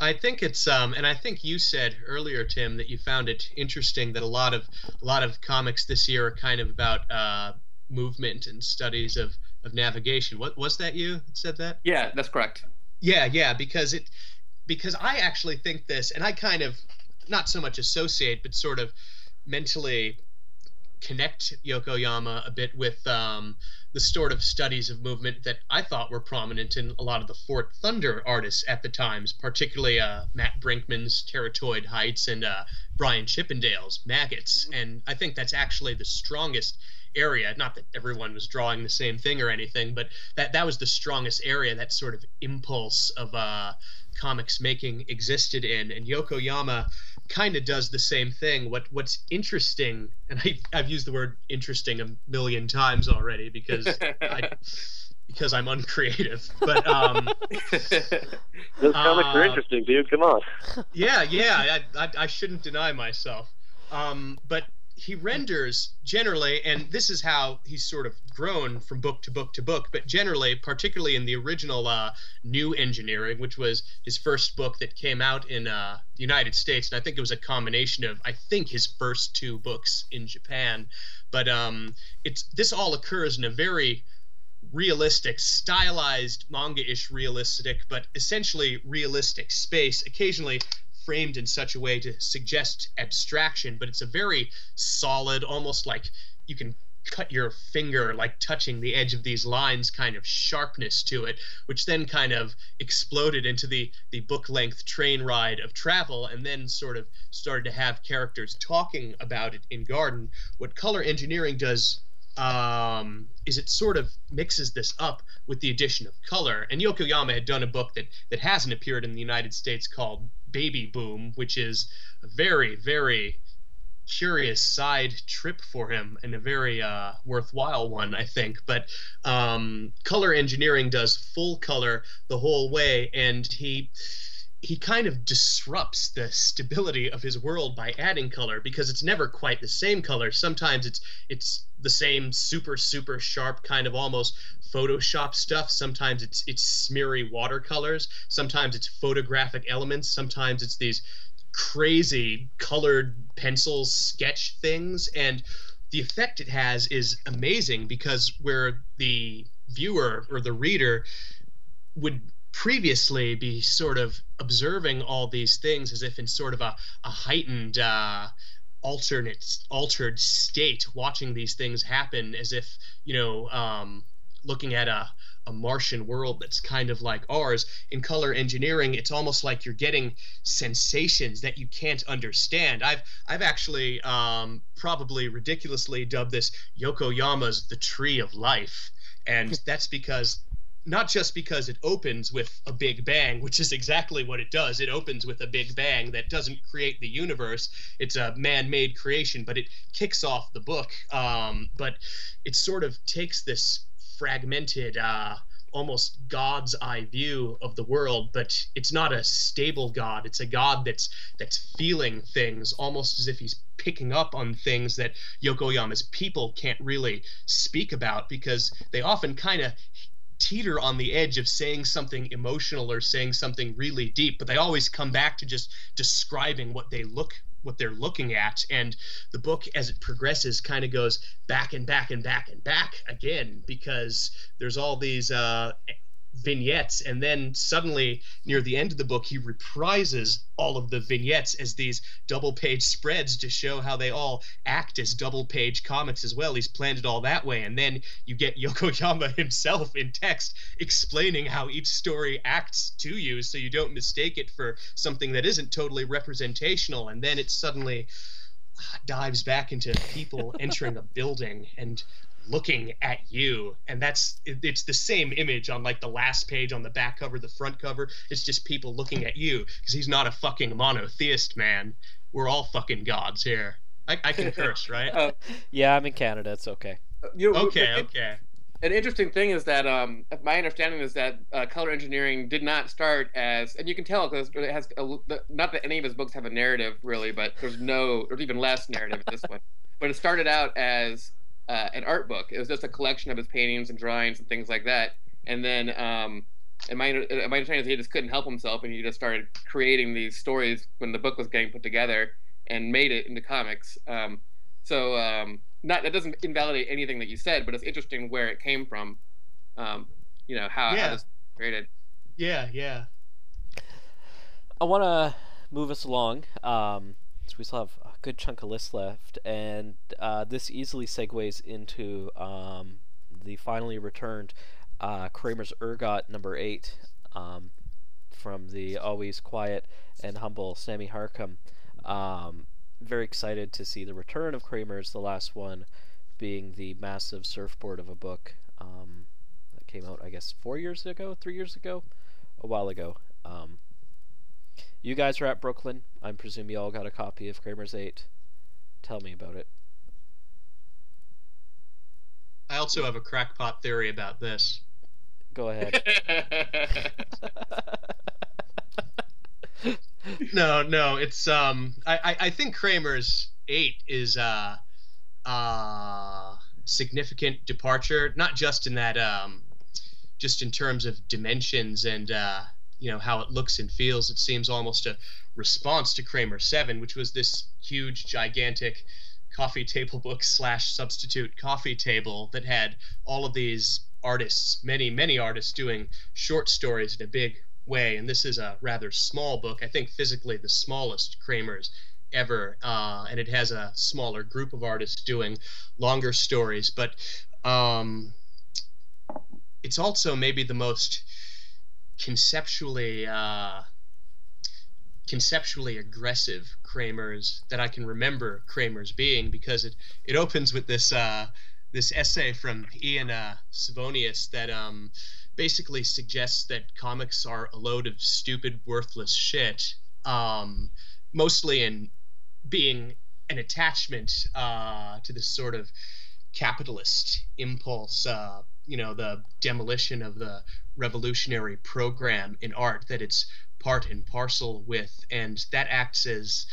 I think it's um, and I think you said earlier, Tim, that you found it interesting that a lot of a lot of comics this year are kind of about uh, movement and studies of of navigation. What was that you that said that? Yeah, that's correct. Yeah, yeah, because it because I actually think this, and I kind of not so much associate, but sort of mentally connect Yokoyama a bit with um, the sort of studies of movement that I thought were prominent in a lot of the Fort Thunder artists at the times, particularly uh, Matt Brinkman's Teratoid Heights and uh, Brian Chippendale's Maggots. Mm-hmm. And I think that's actually the strongest area. Not that everyone was drawing the same thing or anything, but that that was the strongest area. That sort of impulse of uh, comics making existed in, and Yokoyama kind of does the same thing. What what's interesting, and I, I've used the word interesting a million times already because I, because I'm uncreative. But um, Those comics are Uh, interesting, dude. Come on. yeah, yeah, I, I, I shouldn't deny myself. Um, but he renders generally, and this is how he's sort of grown from book to book to book, but generally, particularly in the original uh, New Engineering, which was his first book that came out in uh, the United States, and I think it was a combination of, I think, his first two books in Japan. But um, it's this all occurs in a very realistic, stylized, manga-ish realistic, but essentially realistic space, occasionally framed in such a way to suggest abstraction, but it's a very solid, almost like you can cut your finger like touching the edge of these lines kind of sharpness to it which then kind of exploded into the the book length train ride of travel and then sort of started to have characters talking about it in garden what color engineering does um, is it sort of mixes this up with the addition of color. And Yokoyama had done a book that that hasn't appeared in the United States called Baby Boom, which is a very very curious side trip for him and a very uh, worthwhile one, I think. But um, color engineering does full color the whole way, and he he kind of disrupts the stability of his world by adding color because it's never quite the same color. Sometimes it's it's the same super super sharp kind of almost Photoshop stuff. Sometimes it's it's smeary watercolors. Sometimes it's photographic elements. Sometimes it's these crazy colored pencil sketch things and the effect it has is amazing because where the viewer or the reader would previously be sort of observing all these things as if in sort of a, a heightened uh, alternate altered state watching these things happen as if you know um, looking at a, a martian world that's kind of like ours. In color engineering it's almost like you're getting sensations that you can't understand. I've i've actually um, probably ridiculously dubbed this yokoyama's the tree of life. And that's because not just because it opens with a big bang, which is exactly what it does. It opens with a big bang that doesn't create the universe. It's a man-made creation, but it kicks off the book. Um, but it sort of takes this fragmented, uh, almost God's eye view of the world, but it's not a stable God. It's a God that's that's feeling things, almost as if he's picking up on things that Yokoyama's people can't really speak about because they often kind of teeter on the edge of saying something emotional or saying something really deep, but they always come back to just describing what they look what they're looking at. And the book as it progresses kind of goes back and back and back and back again because there's all these uh, vignettes and then suddenly near the end of the book he reprises all of the vignettes as these double page spreads to show how they all act as double page comics as well. He's planned it all that way and then you get yokoyama himself in text explaining how each story acts to you so you don't mistake it for something that isn't totally representational and then it suddenly ah, dives back into people entering a building and looking at you and that's it, it's the same image on like the last page on the back cover the front cover it's just people looking at you because he's not a fucking monotheist man we're all fucking gods here i, I can curse right Uh, Yeah, I'm in Canada. It's okay. you know, okay it- okay An interesting thing is that um, my understanding is that uh, color engineering did not start as, and you can tell because it has a, not that any of his books have a narrative really, but there's no, there's even less narrative in this one. But it started out as uh, an art book. It was just a collection of his paintings and drawings and things like that. And then, um, and my my understanding is he just couldn't help himself, and he just started creating these stories when the book was getting put together, and made it into comics. Um, so um, not that doesn't invalidate anything that you said, but it's interesting where it came from. Um, you know how, Yeah. how this was created. yeah yeah I want to move us along. Um, so we still have a good chunk of list left, and uh, this easily segues into um, the finally returned uh, Kramer's Ergot number eight um, from the always quiet and humble Sammy Harkham. Um, very excited to see the return of Kramer's, the last one being the massive surfboard of a book um, that came out, I guess, four years ago, three years ago, a while ago. You guys are at Brooklyn. I presume you all got a copy of Kramer's 8. Tell me about it. I also have a crackpot theory about this. Go ahead. no, no, it's um I, I, I think Kramer's eight is uh uh significant departure, not just in that um just in terms of dimensions and uh you know how it looks and feels. It seems almost a response to Kramer seven, which was this huge, gigantic coffee table book slash substitute coffee table that had all of these artists, many, many artists doing short stories in a big way. And this is a rather small book. I think physically the smallest Kramer's ever. Uh, and it has a smaller group of artists doing longer stories. But um, it's also maybe the most conceptually uh, conceptually aggressive Kramer's that I can remember Kramer's being because it it opens with this uh, this essay from Ian uh, Svenonius that um, basically suggests that comics are a load of stupid, worthless shit, um, mostly in being an attachment uh, to this sort of capitalist impulse, uh, you know, the demolition of the revolutionary program in art that it's part and parcel with, and that acts as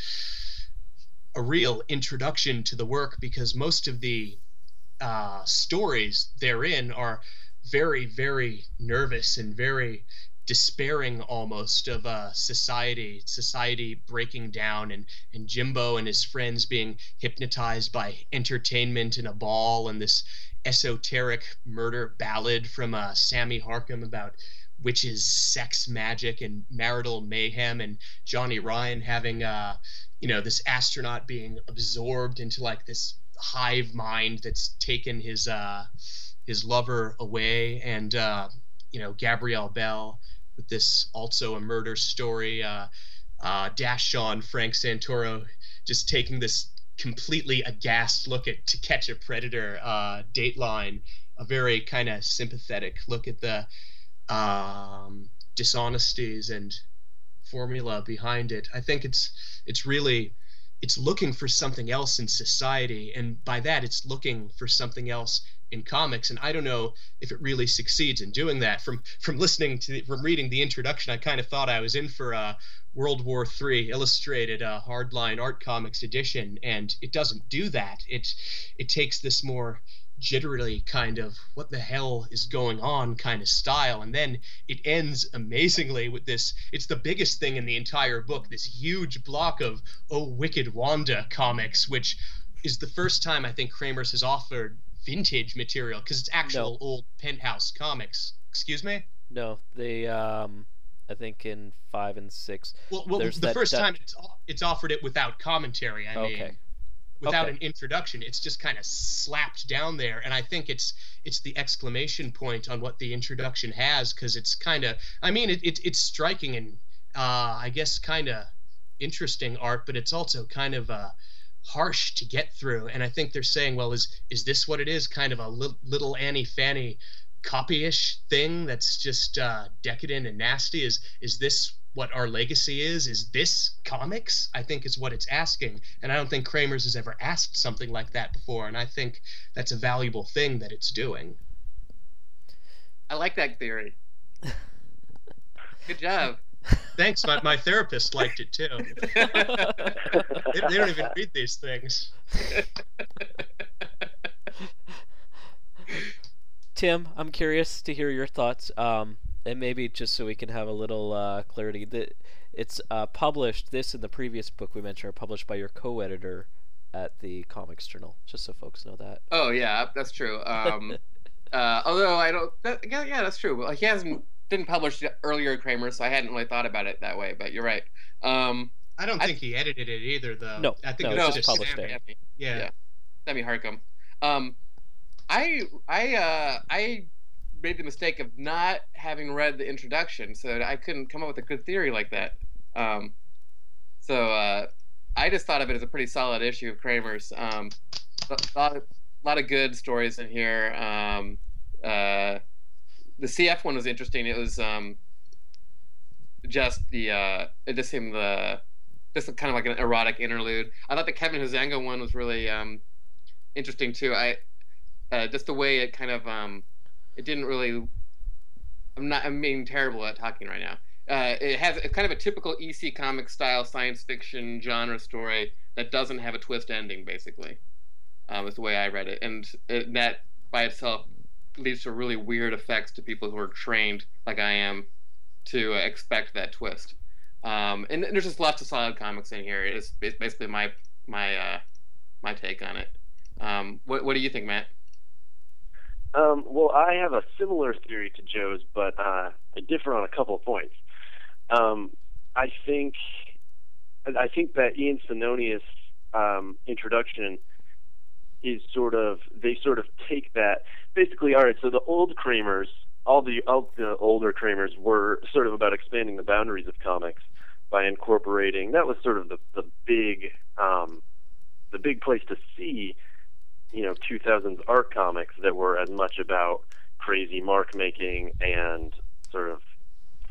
a real introduction to the work because most of the uh, stories therein are very, very nervous and very despairing almost of uh, society, society breaking down, and, and Jimbo and his friends being hypnotized by entertainment and a ball, and this esoteric murder ballad from uh, Sammy Harkham about witches, sex magic, and marital mayhem, and Johnny Ryan having, uh, you know, this astronaut being absorbed into like this hive mind that's taken his uh, his lover away, and uh, you know, Gabrielle Bell with this also a murder story. Uh, uh, Dash on Frank Santoro just taking this completely aghast look at To Catch a Predator uh, Dateline, a very kind of sympathetic look at the um, dishonesties and formula behind it. I think it's it's really it's looking for something else in society, and by that it's looking for something else in comics. And I don't know if it really succeeds in doing that. From from listening to the, from reading the introduction, I kind of thought I was in for a World War III illustrated uh, hardline art comics edition, and it doesn't do that. It it takes this more jittery kind of what the hell is going on kind of style and then it ends amazingly with this it's the biggest thing in the entire book this huge block of oh wicked wanda comics which is the first time i think kramer's has offered vintage material because it's actual No. old penthouse comics excuse me No, they, um, I think in 5 and 6. well, well the that- first that- time it's it's offered it without commentary i mean without Okay. an introduction it's just kind of slapped down there and i think it's it's the exclamation point on what the introduction has because it's kind of i mean it, it, it's striking and uh, i guess kind of interesting art but it's also kind of uh, harsh to get through. And i think they're saying well is is this what it is? Kind of a li- little annie fanny copyish thing that's just uh, decadent and nasty? Is is this what our legacy is? Is this comics? I think is what it's asking. And i don't think kramer's has ever asked something like that before. And i think that's a valuable thing that it's doing. I like that theory. Good job. Thanks my, my therapist liked it too they, they don't even read these things Tim, I'm curious to hear your thoughts, um, and maybe just so we can have a little uh, clarity. That it's uh, published. This and the previous book we mentioned are published by your co-editor at the Comics Journal. Just so folks know that. Oh yeah, that's true. Um, uh, although I don't, that, yeah, yeah, that's true. Well, he hasn't didn't publish the earlier Kramer, so I hadn't really thought about it that way. But you're right. Um, I don't I- think he edited it either, though. No, I think no, it it's was just just published Sammy. there. Yeah. Yeah. Sammy Harkham. Um, I I uh, I made the mistake of not having read the introduction, so I couldn't come up with a good theory like that. Um, so uh, I just thought of it as a pretty solid issue of Kramer's. Um, a lot of, a lot of good stories in here. Um, uh, the CF one was interesting. It was um, just the uh, it just seemed the just kind of like an erotic interlude. I thought the Kevin Huizenga one was really um, interesting too. I uh, just the way it kind of um, it didn't really. I'm not. I'm being terrible at talking right now. Uh, it has a, kind of a typical EC comic style science fiction genre story that doesn't have a twist ending. Basically, um, is the way I read it, and it, that by itself leads to really weird effects to people who are trained, like I am, to expect that twist. Um, and there's just lots of solid comics in here. It's, it's basically my my uh, my take on it. Um, what what do you think, Matt? Um, well, I have a similar theory to Joe's, but uh, I differ on a couple of points. Um, I think I think that Ian Svenonius um, introduction is sort of they sort of take that basically. All right, so the old Kramers, all the all the older Kramers were sort of about expanding the boundaries of comics by incorporating. That was sort of the the big um, the big place to see you know 2000s art comics that were as much about crazy mark making and sort of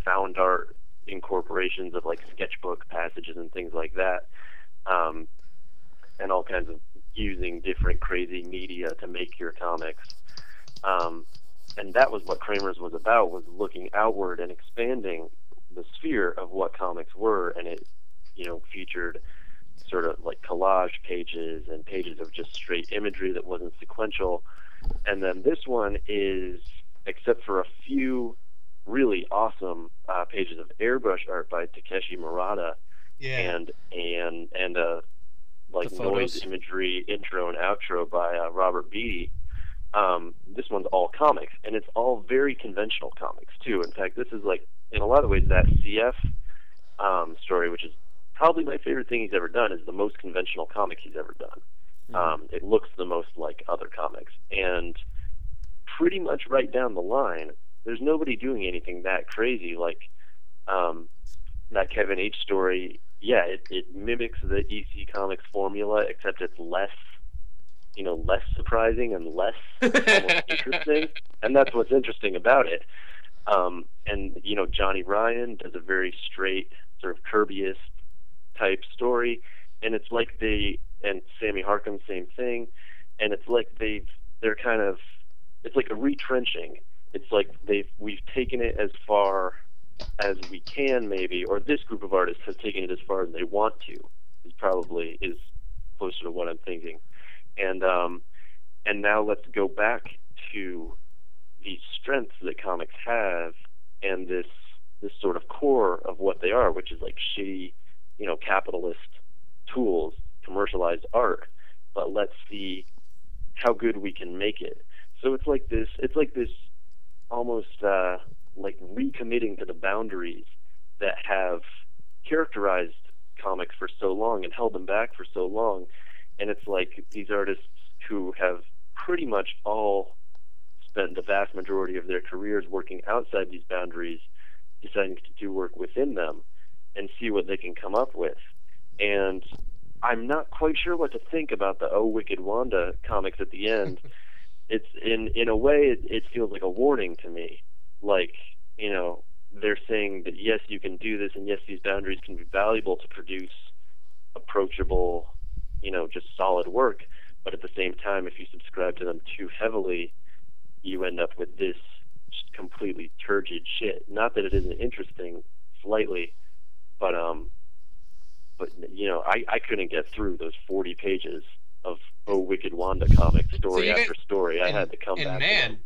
found art incorporations of like sketchbook passages and things like that um, and all kinds of using different crazy media to make your comics um, and that was what Kramer's was about was looking outward and expanding the sphere of what comics were and it you know featured sort of like collage pages and pages of just straight imagery that wasn't sequential. And then this one is, except for a few really awesome uh, pages of airbrush art by Takeshi Murata Yeah. and and and uh, like noise imagery intro and outro by uh, Robert Beatty. Um, this one's all comics, and it's all very conventional comics too. In fact, this is like in a lot of ways that CF um, story, which is probably my favorite thing he's ever done, is the most conventional comic he's ever done. Um, it looks the most like other comics, and pretty much right down the line, there's nobody doing anything that crazy like um, that Kevin H story. Yeah, it, it mimics the EC Comics formula, except it's less, you know, less surprising and less interesting, and that's what's interesting about it. Um, and you know, Johnny Ryan does a very straight, sort of Kirbyist type story, and it's like they and Sammy Harkham same thing, and it's like they've they're kind of it's like a retrenching. It's like they've we've taken it as far as we can maybe, or this group of artists has taken it as far as they want to. Is probably is closer to what I'm thinking, and um, and now let's go back to these strengths that comics have, and this this sort of core of what they are, which is like shitty, you know, capitalist tools, commercialized art. But let's see how good we can make it. So it's like this. It's like this almost uh, like recommitting to the boundaries that have characterized comics for so long and held them back for so long. And it's like these artists who have pretty much all spent the vast majority of their careers working outside these boundaries, deciding to do work within them and see what they can come up with. And I'm not quite sure what to think about the Oh Wicked Wanda comics at the end. it's in in a way it, it feels like a warning to me. Like, you know, they're saying that yes, you can do this and yes, these boundaries can be valuable to produce approachable, you know, just solid work, but at the same time if you subscribe to them too heavily, you end up with this just completely turgid shit. Not that it isn't interesting slightly, but um but you know, I, I couldn't get through those forty pages of Oh Wicked Wanda comics story you after story. I and, had to come and back. man.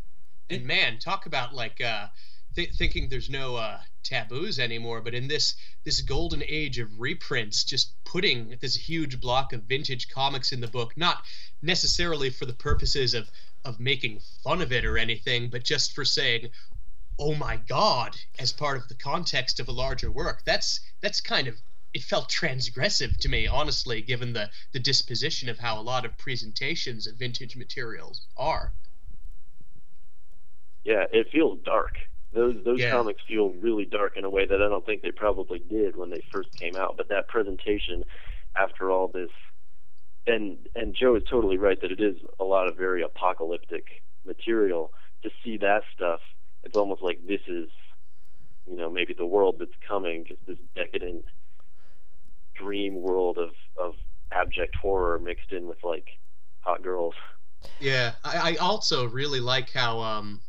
And man, talk about like uh, th- thinking there's no uh, taboos anymore. But in this this golden age of reprints, just putting this huge block of vintage comics in the book, not necessarily for the purposes of of making fun of it or anything, but just for saying, "Oh my God!" as part of the context of a larger work. That's that's kind of it felt transgressive to me, honestly, given the the disposition of how a lot of presentations of vintage materials are. Yeah, it feels dark. Those those Yeah. comics feel really dark in a way that I don't think they probably did when they first came out. But that presentation, after all this, and and Joe is totally right that it is a lot of very apocalyptic material. To see that stuff, it's almost like this is, you know, maybe the world that's coming, just this decadent dream world of of abject horror mixed in with like hot girls. Yeah, I, I also really like how um,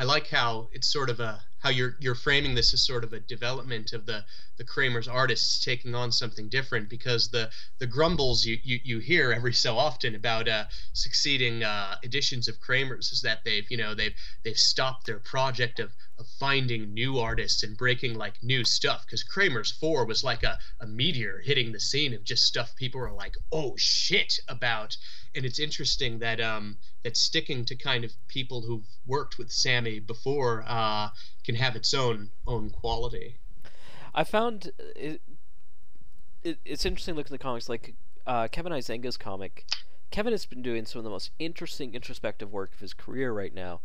I like how it's sort of a how you're you're framing this as sort of a development of the the Kramer's artists taking on something different because the the grumbles you you, you hear every so often about uh, succeeding uh, editions of Kramer's is that they've you know they've they've stopped their project of of finding new artists and breaking like new stuff. Because Kramer's four was like a, a meteor hitting the scene of just stuff people are like oh shit about and it's interesting that um that sticking to kind of people who've worked with Sammy before uh, can have its own own quality. I found it, it it's interesting looking at the comics like uh, Kevin Huizenga's comic. Kevin has been doing some of the most interesting introspective work of his career right now,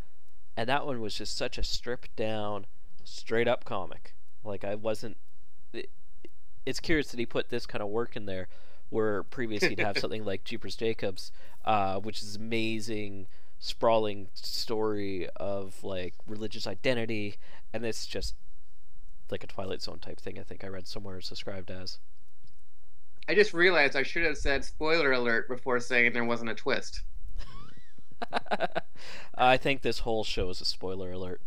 and that one was just such a stripped down, straight up comic. Like I wasn't. It, it's curious that he put this kind of work in there, where previously you'd have something like Jeepers Jacobs, uh, which is amazing, sprawling story of like religious identity, and it's just like a Twilight Zone type thing. I think I read somewhere it's described as. I just realized I should have said spoiler alert before saying there wasn't a twist. I think this whole show is a spoiler alert.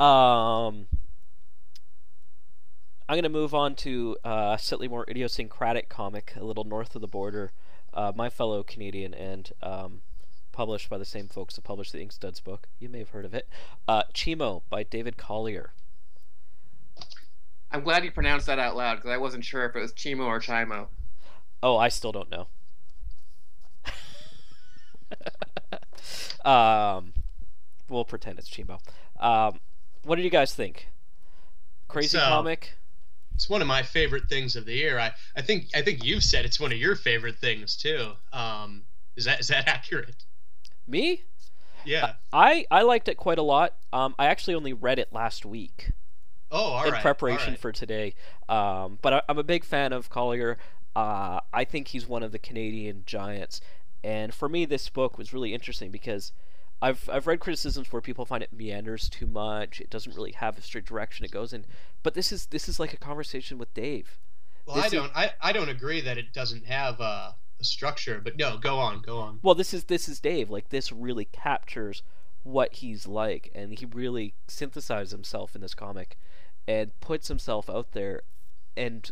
Um, I'm going to move on to uh, a slightly more idiosyncratic comic, a little north of the border. Uh, my fellow Canadian and um, published by the same folks that published the Inkstuds book. You may have heard of it. Uh, Chimo by David Collier. I'm glad you pronounced that out loud because I wasn't sure if it was Chimo or Chimo. Oh, I still don't know. um, we'll pretend it's Chimo. Um, what did you guys think? Crazy So- comic? It's one of my favorite things of the year. I, I think I think you said it's one of your favorite things too. Um, is that is that accurate? Me? Yeah. I I liked it quite a lot. Um, I actually only read it last week Oh, all right. in all preparation right. for today. Um, but I, I'm a big fan of Collier. Uh, I think he's one of the Canadian giants, and for me, this book was really interesting because I've I've read criticisms where people find it meanders too much. It doesn't really have a straight direction it goes in. But this is this is like a conversation with Dave. Well, this I is- don't I, I don't agree that it doesn't have a, a structure, but no, go on, go on. Well, this is this is Dave. Like this really captures what he's like, and he really synthesizes himself in this comic, and puts himself out there, and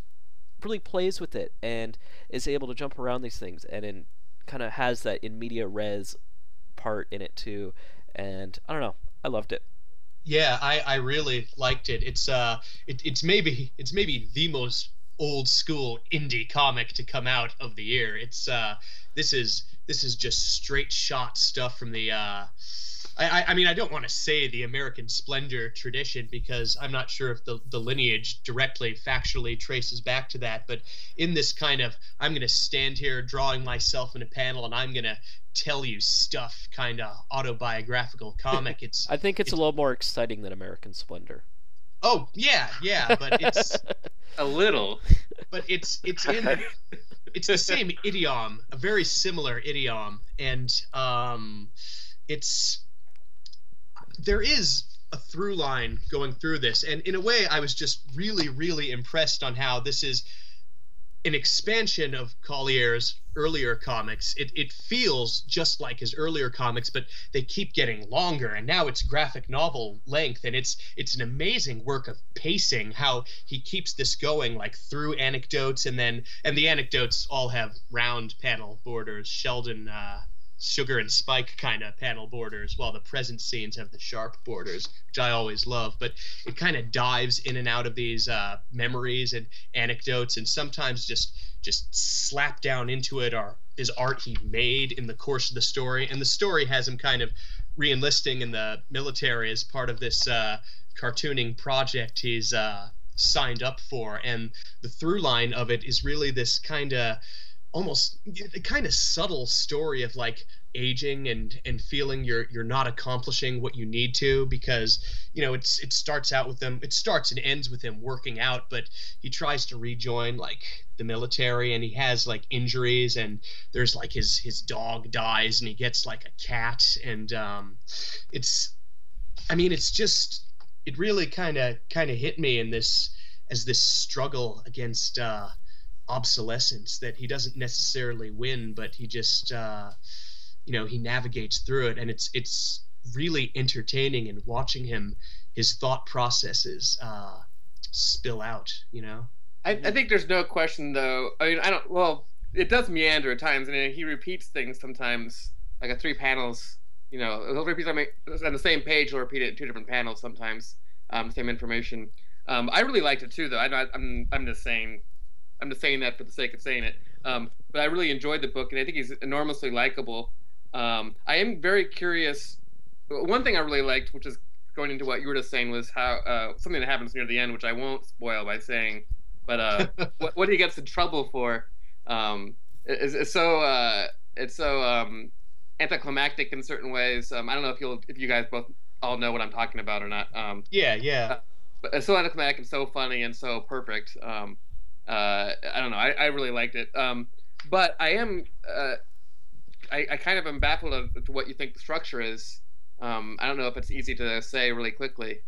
really plays with it, and is able to jump around these things, and in kind of has that in media res part in it too, and I don't know, I loved it. Yeah, I, I really liked it. It's uh it, it's maybe it's maybe the most old school indie comic to come out of the year. It's uh this is this is just straight shot stuff from the uh I, I- mean I don't want to say the American Splendor tradition because I'm not sure if the, the lineage directly factually traces back to that, but in this kind of I'm gonna stand here drawing myself in a panel and I'm gonna tell you stuff kind of autobiographical comic. It's I think it's a little more exciting than American Splendor. Oh yeah, yeah, but it's A little. but it's it's in it's the same idiom, a very similar idiom, and um, it's there is a through line going through this, and in a way, I was just really really impressed on how this is an expansion of Collier's earlier comics. It, it feels just like his earlier comics, but they keep getting longer, and now it's graphic novel length, and it's it's an amazing work of pacing. How he keeps this going, like through anecdotes, and then and the anecdotes all have round panel borders, Sheldon. Uh, Sugar and Spike kind of panel borders, while the present scenes have the sharp borders, which I always love. But it kind of dives in and out of these uh, memories and anecdotes, and sometimes just just slap down into it are is art he made in the course of the story, and the story has him kind of re-enlisting in the military as part of this uh, cartooning project he's uh, signed up for. And the through line of it is really this kind of almost a kind of subtle story of like aging and and feeling you're you're not accomplishing what you need to because you know it's it starts out with them it starts and ends with him working out but he tries to rejoin like the military and he has like injuries and there's like his his dog dies and he gets like a cat and um it's i mean it's just it really kind of kind of hit me in this as this struggle against uh obsolescence that he doesn't necessarily win but he just uh you know he navigates through it. And it's it's really entertaining and watching him his thought processes uh, spill out you know? I, I think there's no question though. I mean i don't well it does meander at times and he repeats things sometimes like a three panels you know he'll repeat something on the same page he'll repeat it in two different panels sometimes um, same information. Um, i really liked it too though. I, i'm i'm just saying i'm just saying that for the sake of saying it um, but i really enjoyed the book and i think he's enormously likable um, I am very curious. One thing I really liked, which is going into what you were just saying, was how uh, something that happens near the end, which I won't spoil by saying, but uh, what, what, he gets in trouble for um, is, is, so uh, it's so um, anticlimactic in certain ways. Um, I don't know if you'll if you guys both all know what I'm talking about or not. Um, yeah, yeah. Uh, but it's so anticlimactic and so funny and so perfect. Um, uh, I don't know. I, I really liked it. but I am uh, I, I kind of am baffled as to what you think the structure is. Um, I don't know if it's easy to say really quickly.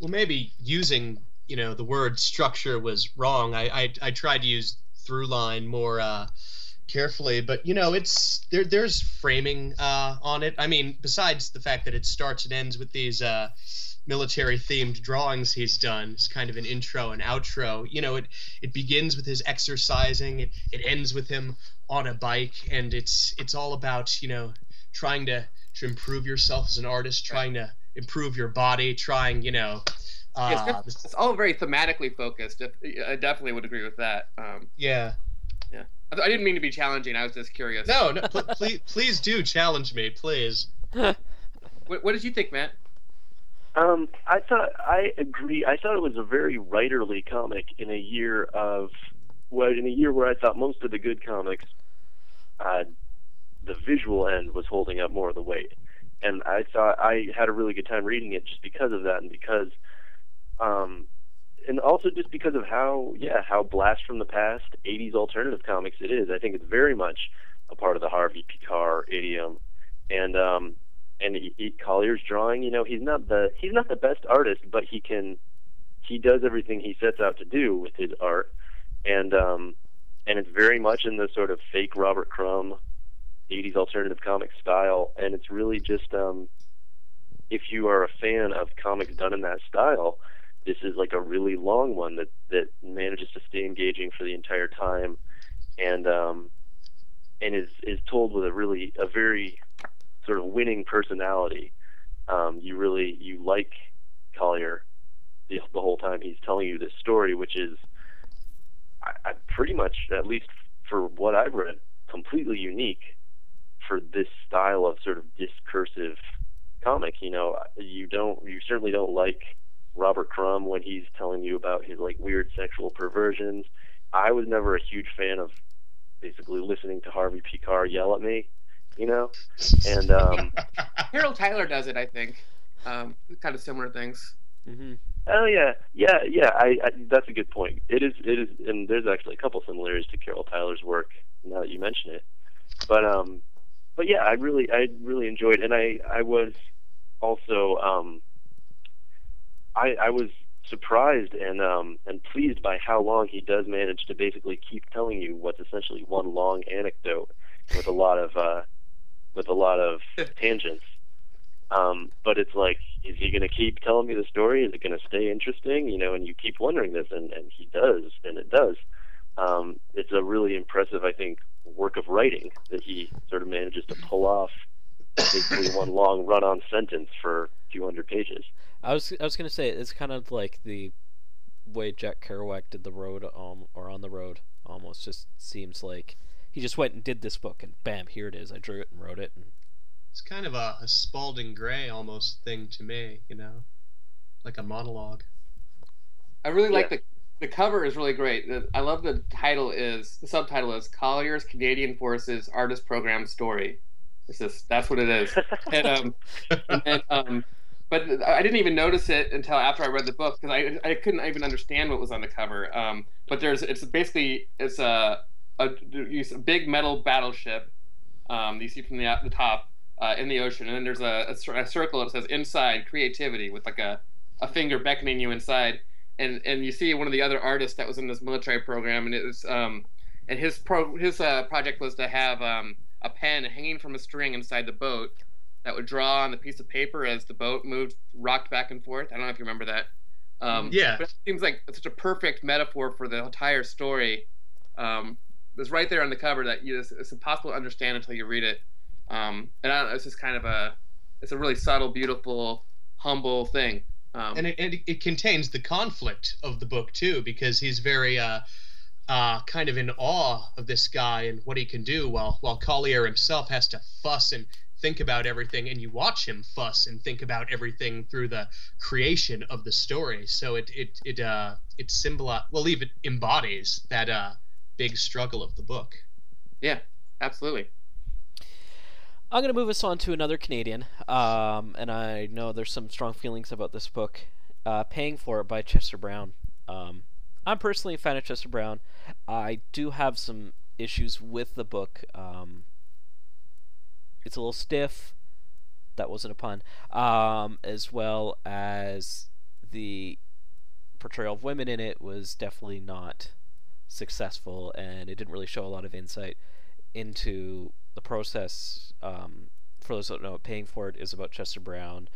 Well, maybe using you know the word structure was wrong. I I, I tried to use through line more uh, carefully, but you know it's there. There's framing uh, on it. I mean, besides the fact that it starts and ends with these. Uh, military themed drawings he's done. It's kind of an intro and outro. You know, it it begins with his exercising. It it ends with him on a bike, and it's it's all about you know trying to to improve yourself as an artist, trying to improve your body, trying you know. Uh, it's, it's, all very thematically focused. I definitely would agree with that. Um, yeah. Yeah. I didn't mean to be challenging. I was just curious. No, no. pl- please, please do challenge me, please. what, what did you think, Matt? Um, I thought I agree. I thought it was a very writerly comic in a year of well, in a year where I thought most of the good comics, uh, the visual end was holding up more of the weight, and I thought I had a really good time reading it just because of that, and because, um, and also just because of how yeah how blast from the past '80s alternative comics it is. I think it's very much a part of the Harvey Pekar idiom, and um, and he, he, Collier's drawing, you know, he's not the he's not the best artist, but he can he does everything he sets out to do with his art, and um, and it's very much in the sort of fake Robert Crumb, 80s alternative comic style, and it's really just um, if you are a fan of comics done in that style, this is like a really long one that that manages to stay engaging for the entire time, and um, and is is told with a really a very sort of winning personality. Um, you really you like Collier the, the whole time he's telling you this story, which is I, I pretty much, at least for what I've read, completely unique for this style of sort of discursive comic. You know, you don't you certainly don't like Robert Crumb when he's telling you about his like weird sexual perversions. I was never a huge fan of basically listening to Harvey Pekar yell at me you know. And um, Carol Tyler does it, I think. Um, kind of similar things. Mm-hmm. Oh yeah, yeah, yeah. I, I that's a good point. It is, it is, and there's actually a couple similarities to Carol Tyler's work. Now that you mention it, but um, but yeah, I really, I really enjoyed, and I, I was also um, I, I was surprised and um and pleased by how long he does manage to basically keep telling you what's essentially one long anecdote with a lot of uh with a lot of tangents. Um, but it's like, is he going to keep telling me the story? Is it going to stay interesting? You know, and you keep wondering this, and, and he does, and it does. Um, it's a really impressive, I think, work of writing that he sort of manages to pull off basically one long run-on sentence for a few hundred pages. I was I was going to say it's kind of like the way Jack Kerouac did the road, um, or on the road. Almost just seems like he just went and did this book, and bam, here it is. I drew it and wrote it. And... It's kind of a, a Spalding Gray almost thing to me, you know, like a monologue. I really like the the cover is really great. The- I love the title is the subtitle is Collier's Canadian Forces Artist Program Story. It's just that's what it is. and um, and then, um, but I didn't even notice it until after I read the book because I I couldn't even understand what was on the cover. Um, but there's it's basically it's a a, a big metal battleship um, you see from the the top uh, in the ocean, and then there's a, a, a circle that says inside creativity with like a, a finger beckoning you inside, and and you see one of the other artists that was in this military program, and it was um, and his pro his uh, project was to have um, a pen hanging from a string inside the boat that would draw on the piece of paper as the boat moved rocked back and forth. I don't know if you remember that. Um, Yeah. But it seems like such a perfect metaphor for the entire story. Um, it's right there on the cover that you, it's, it's impossible to understand until you read it. Um, and I don't know, it's just kind of a, it's a really subtle, beautiful, humble thing. Um, and it, it, it contains the conflict of the book too because he's very uh, uh, kind of in awe of this guy and what he can do while while Collier himself has to fuss and think about everything and you watch him fuss and think about everything through the creation of the story so it it it uh it symbolize well even embodies that uh big struggle of the book yeah, absolutely. I'm going to move us on to another Canadian, um, and I know there's some strong feelings about this book. Uh, Paying for It by Chester Brown. Um, I'm personally a fan of Chester Brown. I do have some issues with the book. Um, it's a little stiff. That wasn't a pun. Um, as well as the portrayal of women in it was definitely not successful, and it didn't really show a lot of insight into the process. Um, for those that don't know, paying for it is about Chester Brown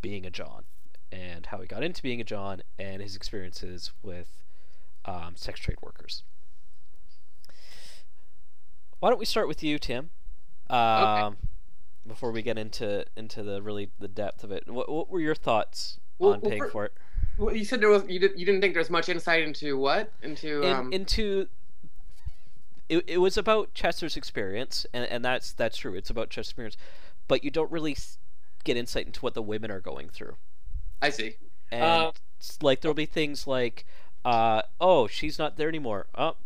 being a John and how he got into being a John and his experiences with um, sex trade workers. Why don't we start with you, Tim? Um, Before we get into into the really the depth of it, what what were your thoughts Well- on well, paying for- for it? Well, you said there was you, did, you didn't think there's much insight into what into in, um, into it, it was about Chester's experience, and, and that's that's true. It's about Chester's experience, but you don't really get insight into what the women are going through. I see. And Uh, like there'll be things like, uh, oh, she's not there anymore. Oh,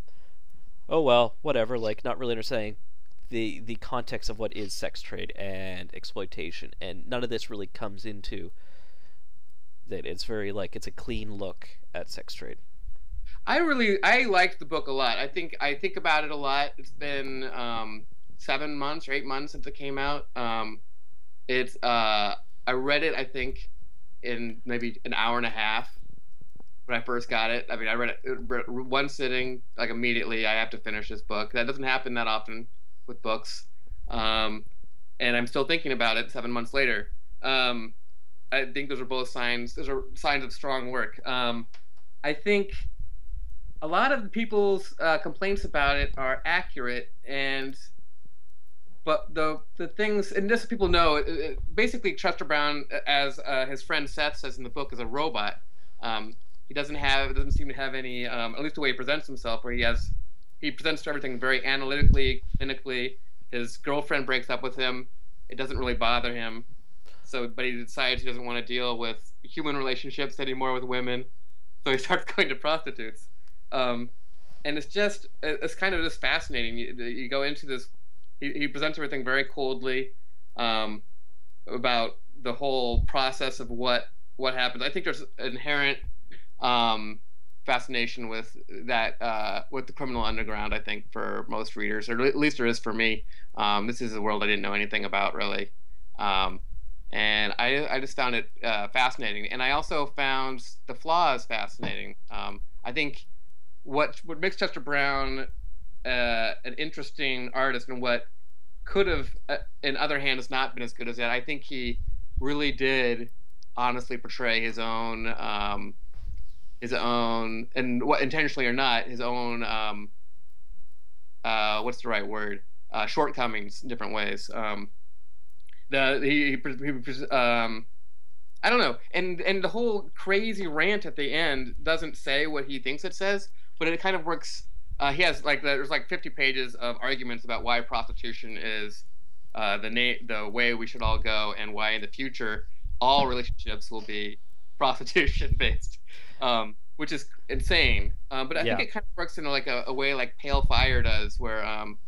oh well, whatever. Like not really understanding the the context of what is sex trade and exploitation, and none of this really comes into that. It's very like it's a clean look at sex trade. I really I liked the book a lot. I think I think about it a lot. It's been um, seven months or eight months since it came out. Um, it's uh, I read it I think in maybe an hour and a half when I first got it. I mean I read it read one sitting like immediately. I have to finish this book. That doesn't happen that often with books. Um, and I'm still thinking about it seven months later. Um, I think those are both signs. Those are signs of strong work. Um, I think a lot of people's uh, complaints about it are accurate, and but the the things and just so people know, it, it, basically Chester Brown, as uh, his friend Seth says in the book, is a robot. Um, he doesn't have doesn't seem to have any, um, at least the way he presents himself, where he has he presents to everything very analytically, clinically. His girlfriend breaks up with him. It doesn't really bother him. So, but he decides he doesn't want to deal with human relationships anymore with women. So he starts going to prostitutes. Um, and it's just, it's kind of just fascinating. You, you go into this, he, he presents everything very coldly um, about the whole process of what what happens. I think there's inherent um, fascination with that uh, with the criminal underground. I think for most readers, or at least there is for me. Um, this is a world I didn't know anything about really, um, and I I just found it uh, fascinating. And I also found the flaws fascinating. Um, I think what what makes Chester Brown uh, an interesting artist and what could have, uh, in other hands, not been as good as that. I think he really did honestly portray his own um, his own and what intentionally or not his own um, uh, what's the right word uh, shortcomings in different ways. Um, the he, he, he um, I don't know, and and the whole crazy rant at the end doesn't say what he thinks it says, but it kind of works. Uh, he has like there's like 50 pages of arguments about why prostitution is uh, the na- the way we should all go, and why in the future all relationships will be prostitution based. Um, which is insane. Um, but I Yeah. think it kind of works in like a, a way like Pale Fire does, where um,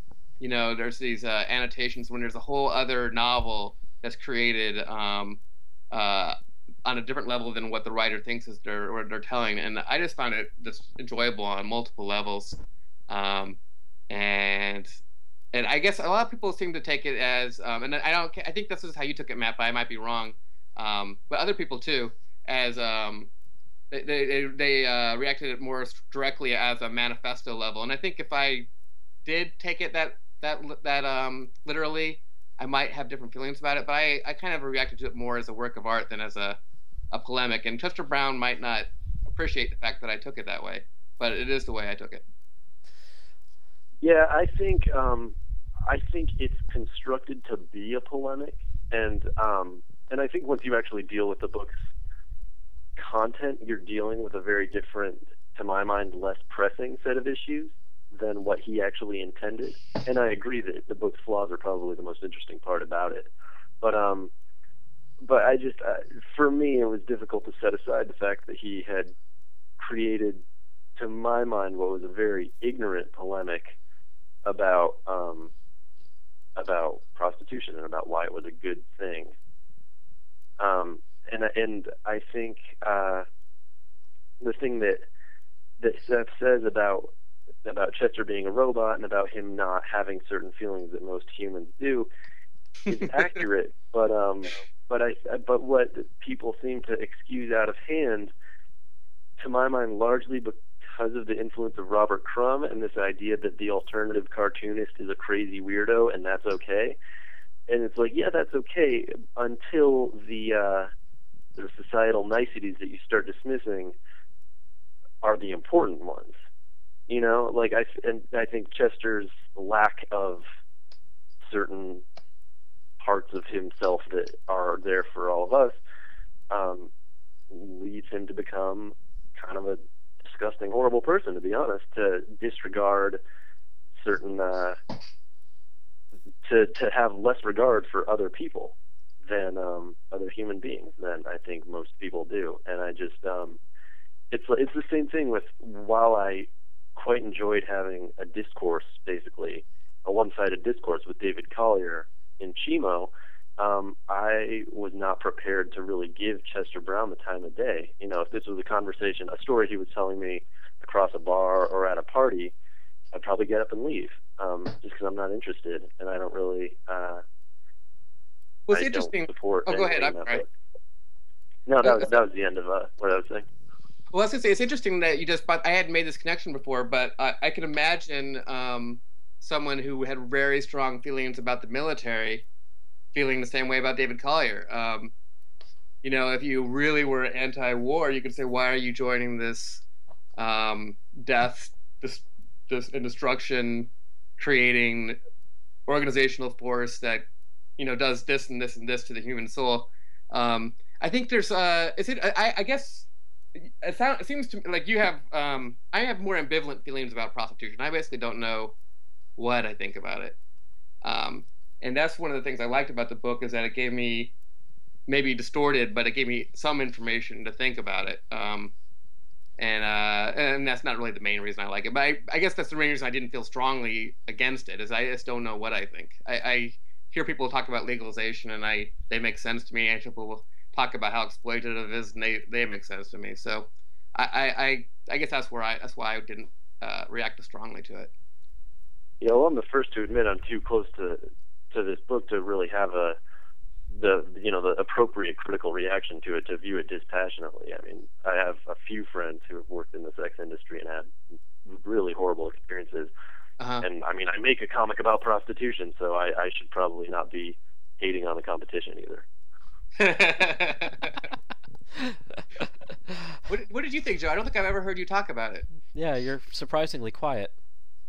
you know, there's these uh, annotations when there's a whole other novel that's created um, uh, on a different level than what the writer thinks is they're what they're telling, and I just found it just enjoyable on multiple levels, um, and and I guess a lot of people seem to take it as, um, and I don't, I think this is how you took it, Matt, but I might be wrong, um, but other people too, as um, they they, they uh, reacted it more directly as a manifesto level, and I think if I did take it that that that um literally, I might have different feelings about it, but I, I kind of reacted to it more as a work of art than as a a polemic, and Chester Brown might not appreciate the fact that I took it that way, but it is the way I took it. Yeah, I think um, I think it's constructed to be a polemic, and um, and I think once you actually deal with the book's content, you're dealing with a very different, to my mind, less pressing set of issues than what he actually intended. And I agree that the book's flaws are probably the most interesting part about it. But um, but I just uh, for me, it was difficult to set aside the fact that he had created, to my mind, what was a very ignorant polemic about um, about prostitution and about why it was a good thing. Um, and and I think uh, the thing that that Seth says about about Chester being a robot and about him not having certain feelings that most humans do is accurate. But um, but I but what people seem to excuse out of hand, to my mind, largely because of the influence of Robert Crumb and this idea that the alternative cartoonist is a crazy weirdo and that's okay. And it's like, yeah, that's okay until the uh, the societal niceties that you start dismissing are the important ones. You know, like I and I think Chester's lack of certain parts of himself that are there for all of us um, leads him to become kind of a disgusting, horrible person. To be honest, to disregard certain, uh, to to have less regard for other people than um, other human beings than I think most people do, and I just um, it's it's the same thing with while I quite enjoyed having a discourse, basically a one-sided discourse with David Collier in Chimo. Um, I was not prepared to really give Chester Brown the time of day. You know, if this was a conversation, a story he was telling me across a bar or at a party, I'd probably get up and leave, um, just because I'm not interested and I don't really. Uh, What's I interesting. Don't support Oh, go ahead, I'm sorry. No, that was that was the end of uh, what I was saying. Well, I was gonna say it's interesting that you just. But I hadn't made this connection before, but I, I can imagine um, someone who had very strong feelings about the military feeling the same way about David Collier. Um, you know, if you really were anti-war, you could say, "Why are you joining this um, death, this, this, and destruction, creating organizational force that you know does this and this and this to the human soul?" Um, I think there's, uh, is it? I, I guess it, sound, it seems to me like you have. Um, I have more ambivalent feelings about prostitution. I basically don't know what I think about it. Um, and that's one of the things I liked about the book is that it gave me maybe distorted, but it gave me some information to think about it. Um, and uh, and that's not really the main reason I like it, but I, I guess that's the main reason I didn't feel strongly against it. Is I just don't know what I think. I, I hear people talk about legalization, and I they make sense to me. I people talk about how exploitative it is, and they they make sense to me. So I I, I, I guess that's where I that's why I didn't uh, react as strongly to it. Yeah, well, I'm the first to admit I'm too close to to this book to really have a the you know the appropriate critical reaction to it to view it dispassionately. I mean, I have a few friends who have worked in the sex industry and had really horrible experiences. Uh-huh. And I mean, I make a comic about prostitution, so I, I should probably not be hating on the competition either. what, what did you think, Joe? I don't think I've ever heard you talk about it. yeah, you're surprisingly quiet.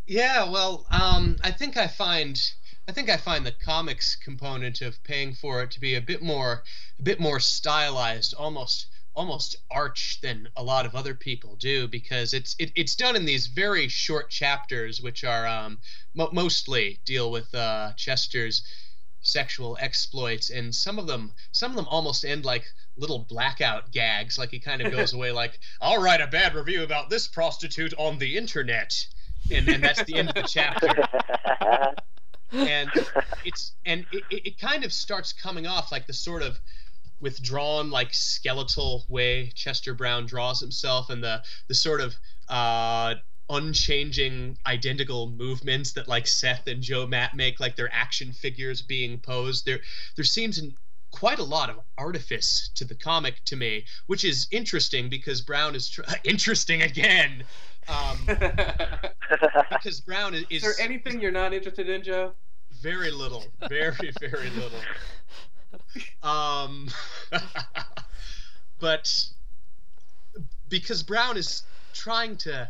Yeah, well, um, I think I find I think I find the comics component of paying for it to be a bit more a bit more stylized, almost almost arch than a lot of other people do because it's it, it's done in these very short chapters which are um, mo- mostly deal with uh, Chester's sexual exploits and some of them some of them almost end like little blackout gags like he kind of goes away like i'll write a bad review about this prostitute on the internet. And, and that's the end of the chapter. And it's and it, it kind of starts coming off like the sort of withdrawn like skeletal way chester brown draws himself and the the sort of uh unchanging identical movements that like Seth and Joe Matt make like their action figures being posed there there seems an, quite a lot of artifice to the comic to me which is interesting because Brown is tr- interesting again. Um, because Brown is, is there anything you're not interested in Joe? Very little. Very very little. Um but because Brown is trying to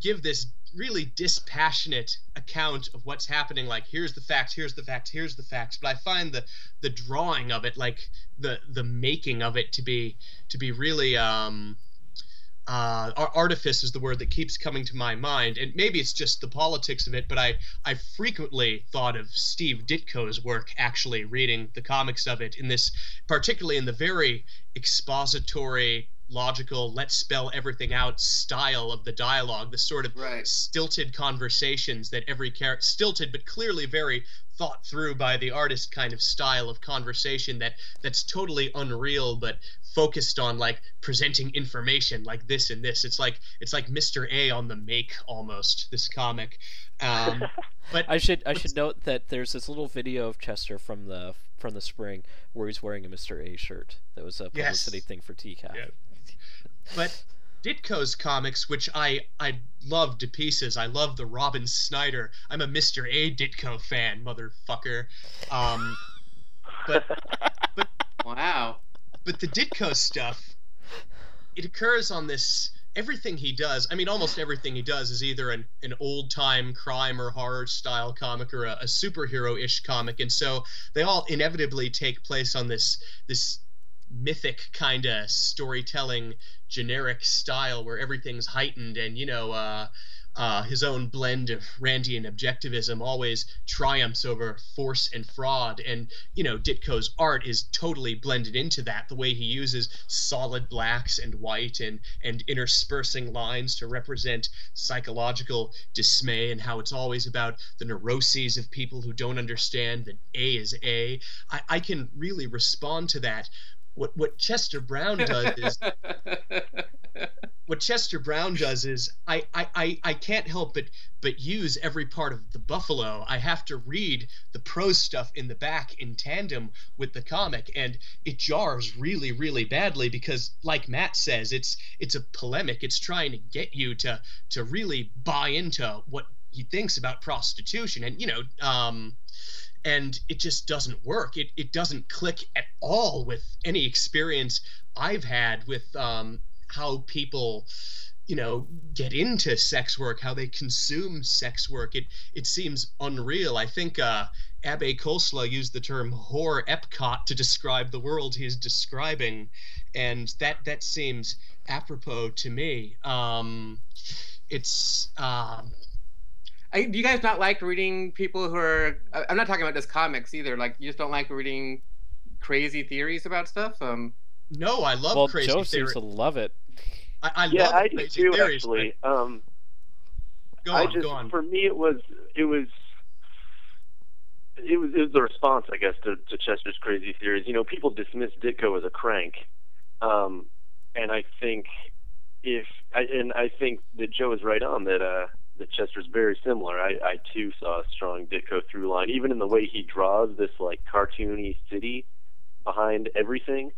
give this really dispassionate account of what's happening like here's the facts here's the facts here's the facts but i find the the drawing of it like the the making of it to be to be really um uh, artifice is the word that keeps coming to my mind, and maybe it's just the politics of it. But I, I frequently thought of Steve Ditko's work, actually reading the comics of it in this, particularly in the very expository, logical, let's spell everything out style of the dialogue, the sort of right. stilted conversations that every character, stilted but clearly very thought through by the artist kind of style of conversation that that's totally unreal but focused on like presenting information like this and this it's like it's like mr a on the make almost this comic um, but i should i should note that there's this little video of chester from the from the spring where he's wearing a mr a shirt that was a publicity yes. thing for tcaf yeah. But Ditko's comics, which I I love to pieces. I love the Robin Snyder. I'm a Mr. A Ditko fan, motherfucker. Um, but but wow. But the Ditko stuff, it occurs on this. Everything he does, I mean, almost everything he does is either an, an old time crime or horror style comic or a, a superhero ish comic, and so they all inevitably take place on this this mythic kind of storytelling generic style where everything's heightened and you know uh, uh, his own blend of Randian objectivism always triumphs over force and fraud. And, you know, Ditko's art is totally blended into that. The way he uses solid blacks and white and, and interspersing lines to represent psychological dismay and how it's always about the neuroses of people who don't understand that A is A. I, I can really respond to that what what Chester Brown does is what Chester Brown does is I, I, I, I can't help but but use every part of the Buffalo. I have to read the prose stuff in the back in tandem with the comic, and it jars really, really badly because, like Matt says, it's it's a polemic. It's trying to get you to to really buy into what he thinks about prostitution, and you know, um, and it just doesn't work. It it doesn't click at all with any experience I've had with um, how people you know get into sex work how they consume sex work. It it seems unreal. I think uh Abhay Khosla used the term whore epcot to describe the world he's describing and that that seems apropos to me. Um it's uh, I, do you guys not like reading people who are i'm not talking about just comics either like you just don't like reading crazy theories about stuff um no, I love well, crazy Joe theory. seems to love it. I, I yeah, love I do crazy too. theories. Actually, but- um, Go I on, just go on. for me it was it was it was it was the response I guess to, to Chester's crazy theories. You know, people dismiss Ditko as a crank, um, and I think if I, and I think that Joe is right on that uh, that Chester's very similar. I, I too saw a strong Ditko through line, even in the way he draws this like cartoony city behind everything.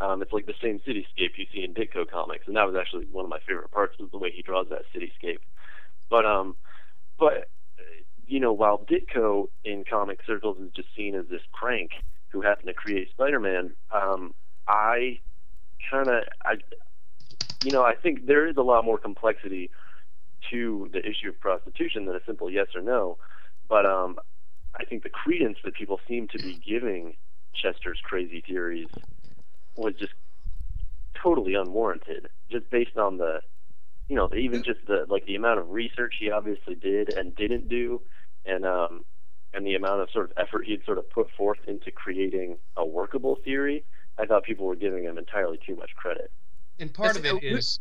Um, it's like the same cityscape you see in Ditko comics, and that was actually one of my favorite parts was the way he draws that cityscape. But um, but you know, while Ditko in comic circles is just seen as this crank who happened to create Spider-Man, um, I kind of, I, you know, I think there is a lot more complexity to the issue of prostitution than a simple yes or no. But um, I think the credence that people seem to be giving Chester's crazy theories was just totally unwarranted, just based on the, you know, even just the like the amount of research he obviously did and didn't do, and um, and the amount of sort of effort he'd sort of put forth into creating a workable theory, I thought people were giving him entirely too much credit. And part of Listen, it uh, is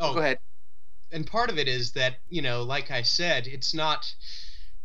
oh Go ahead. And part of it is that you know like i said it's not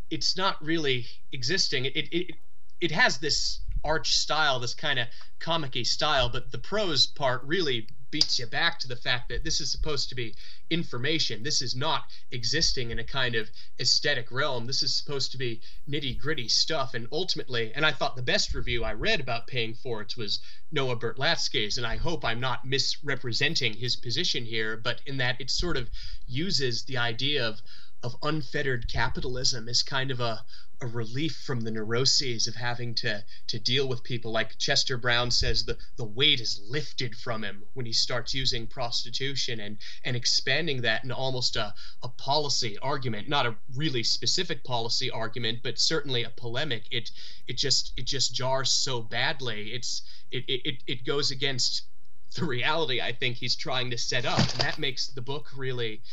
it's not really existing. It it it has this arch style this kind of comic style but the prose part really beats you back to the fact that this is supposed to be information. This is not existing in a kind of aesthetic realm. This is supposed to be nitty gritty stuff. And ultimately and i thought the best review i read about paying for it was Noah Berlatsky's, and I hope I'm not misrepresenting his position here, but in that it sort of uses the idea of of unfettered capitalism is kind of a, a relief from the neuroses of having to to deal with people. Like Chester Brown says the the weight is lifted from him when he starts using prostitution and and expanding that in almost a, a policy argument. Not a really specific policy argument but certainly a polemic. It it just it just jars so badly. It's it it, it goes against the reality I think he's trying to set up. And that makes the book really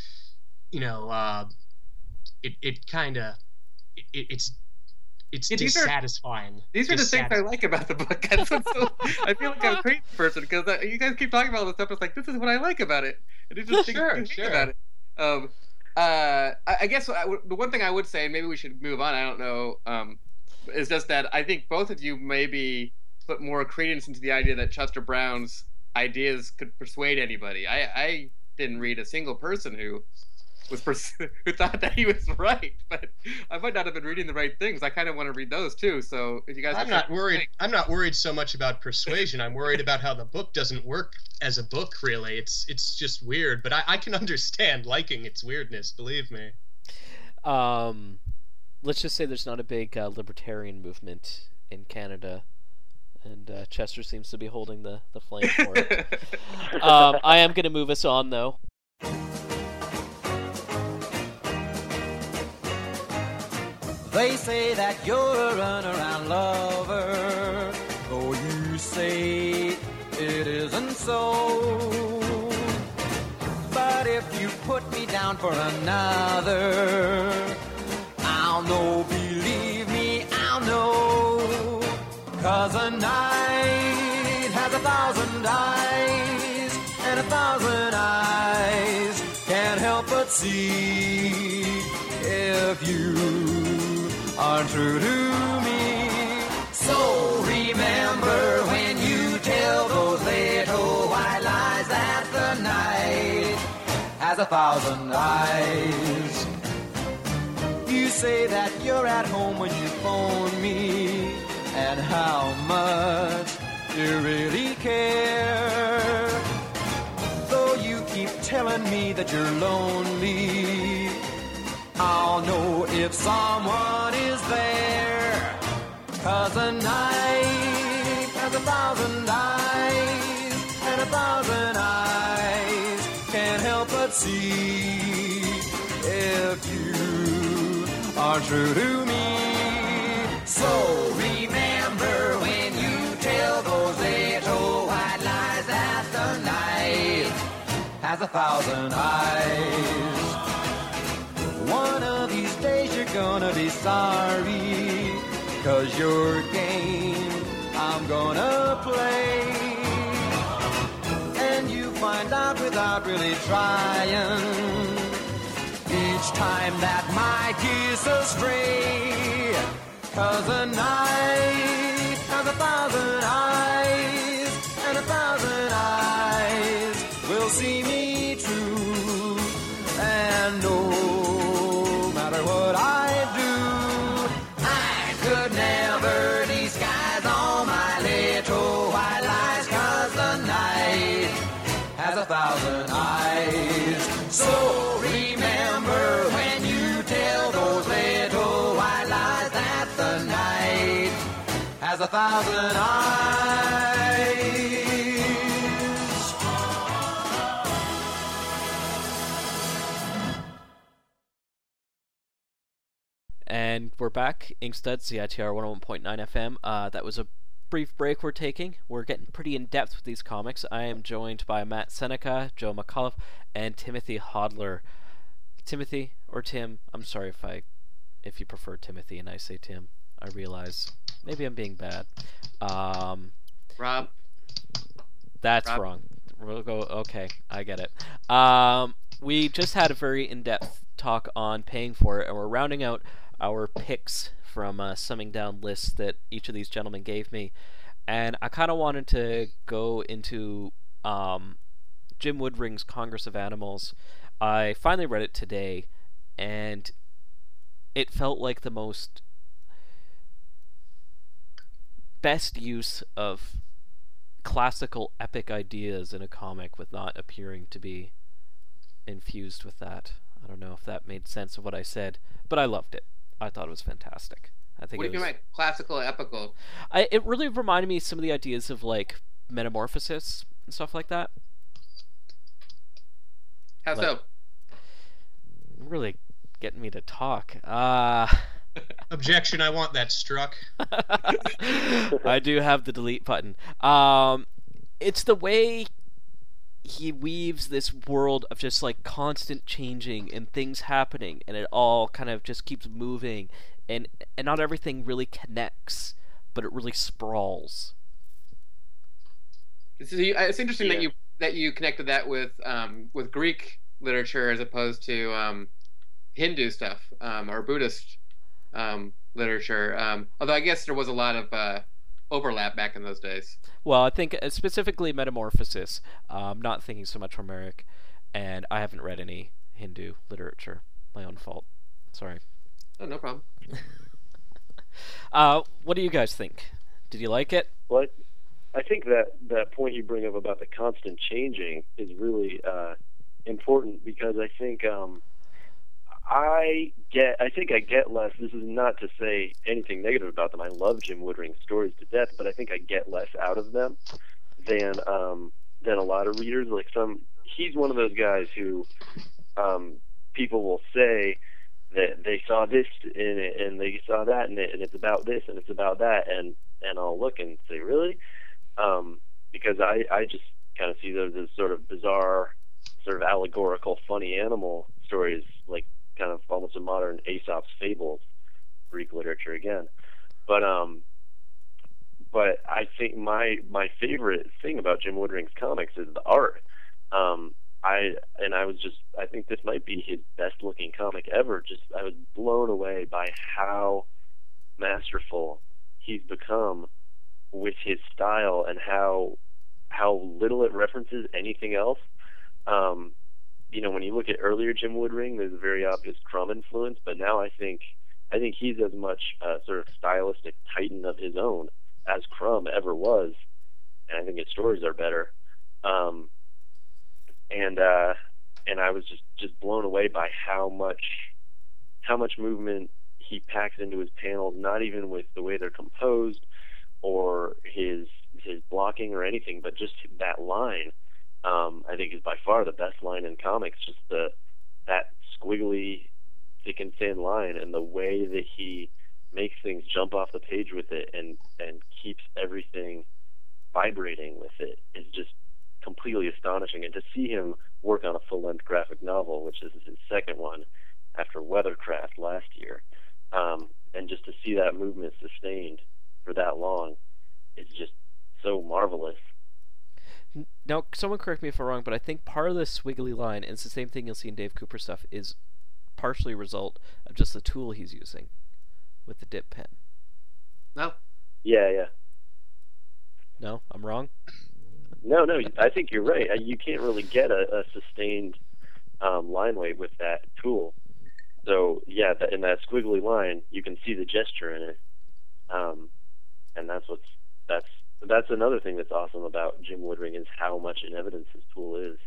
you know uh it it kind of it, it's it's Yeah, these are- dissatisfying. These are the things I like about the book. That's what's so, I feel like I'm a crazy person because you guys keep talking about all this stuff. It's like this is what I like about it. And are the things Sure, sure. about it. Um, uh, I, I guess I the one thing I would say, and maybe we should move on. I don't know. Um, is just that I think both of you maybe put more credence into the idea that Chester Brown's ideas could persuade anybody. I, I didn't read a single person who was pers- who thought that he was right, but I might not have been reading the right things. I kind of want to read those too. So if you guys, I'm not worried. say- I'm not worried so much about persuasion. I'm worried about how the book doesn't work as a book. Really, it's it's just weird. But I, I can understand liking its weirdness. Believe me. Um, let's just say there's not a big uh, libertarian movement in Canada, and uh, Chester seems to be holding the, the flame for it. um, I am going to move us on, though. They say that you're a runaround lover, though you say it isn't so. But if you put me down for another, I'll know, believe me, I'll know. Cause a night has a thousand eyes, and a thousand eyes can't help but see if you are true to me. So remember when you tell those little white lies that the night has a thousand eyes. You say that you're at home when you phone me, and how much you really care. Though you keep telling me that you're lonely, I'll know if someone is there. Cause a night has a thousand eyes, and a thousand eyes can't help but see if you are true to me. So remember when you tell those little white lies that the night has a thousand eyes. One of these days you're gonna be sorry, cause your game I'm gonna play. And you find out without really trying. Each time that my kiss astray, cause a night has a thousand eyes, and a thousand eyes will see me true. And no eyes. And we're back. Inkstuds, CITR 101.9 FM. Uh, that was a brief break we're taking. We're getting pretty in depth with these comics. I am joined by Matt Seneca, Joe McAuliffe, and Timothy Hodler. Timothy or Tim, I'm sorry if I if you prefer Timothy and I say Tim. I realize. Maybe I'm being bad. Um, Rob, that's Rob? wrong. We'll go. Okay, I get it. Um, we just had a very in-depth talk on paying for it, and we're rounding out our picks from uh, summing down lists that each of these gentlemen gave me, and I kind of wanted to go into um, Jim Woodring's Congress of Animals. I finally read it today, and it felt like the most best use of classical epic ideas in a comic with not appearing to be infused with that. I don't know if that made sense of what I said, but I loved it. I thought it was fantastic. I think what do it you was. mean classical epical? I, it really reminded me of some of the ideas of like metamorphosis and stuff like that. How Like- so? Really getting me to talk. Uh Objection! I want that struck. I do have the delete button. Um, it's the way he weaves this world of just like constant changing and things happening, and it all kind of just keeps moving, and and not everything really connects, but it really sprawls. It's, it's interesting Yeah. that you that you connected that with um, with Greek literature as opposed to um, Hindu stuff um, or Buddhist um, literature. Um, although I guess there was a lot of uh, overlap back in those days. Well, I think uh, specifically Metamorphosis. I'm not thinking so much Homeric, and I haven't read any Hindu literature. My own fault. Sorry. Oh, no problem. Uh, what do you guys think? Did you like it? Well, I, I think that that point you bring up about the constant changing is really uh, important because I think um, I get I think I get less. This is not to say anything negative about them. I love Jim Woodring's stories to death, but I think I get less out of them than um, than a lot of readers. Like some, he's one of those guys who um, people will say that they saw this in it and they saw that in it and it's about this and it's about that and and I'll look and say really um because I I just kind of see those as sort of bizarre sort of allegorical funny animal stories like kind of almost a modern Aesop's fables Greek literature again but um but I think my my favorite thing about Jim Woodring's comics is the art um I and I was just I think this might be his best looking comic ever. Just I was blown away by how masterful he's become with his style and how how little it references anything else. Um, you know, when you look at earlier Jim Woodring, there's a very obvious Crumb influence, but now I think I think he's as much a sort of stylistic titan of his own as Crumb ever was, and I think his stories are better. Um, and uh, and I was just just blown away by how much how much movement he packs into his panels. Not even with the way they're composed or his his blocking or anything, but just that line. Um, I think is by far the best line in comics. Just the that squiggly, thick and thin line, and the way that he makes things jump off the page with it, and and keeps everything vibrating with it is just completely astonishing. And to see him work on a full length graphic novel, which is his second one after Weathercraft last year, um, and just to see that movement sustained for that long is just so marvelous. N- Now, someone correct me if I'm wrong, but I think part of the swiggly line, and it's the same thing you'll see in Dave Cooper stuff, is partially a result of just the tool he's using with the dip pen. No, Yeah, yeah. No, I'm wrong. No, no, I think you're right. Uh, You can't really get a, a sustained um, line weight with that tool. So yeah, that, in that squiggly line, you can see the gesture in it, um, and that's what's that's that's another thing that's awesome about Jim Woodring is how much in evidence his tool is.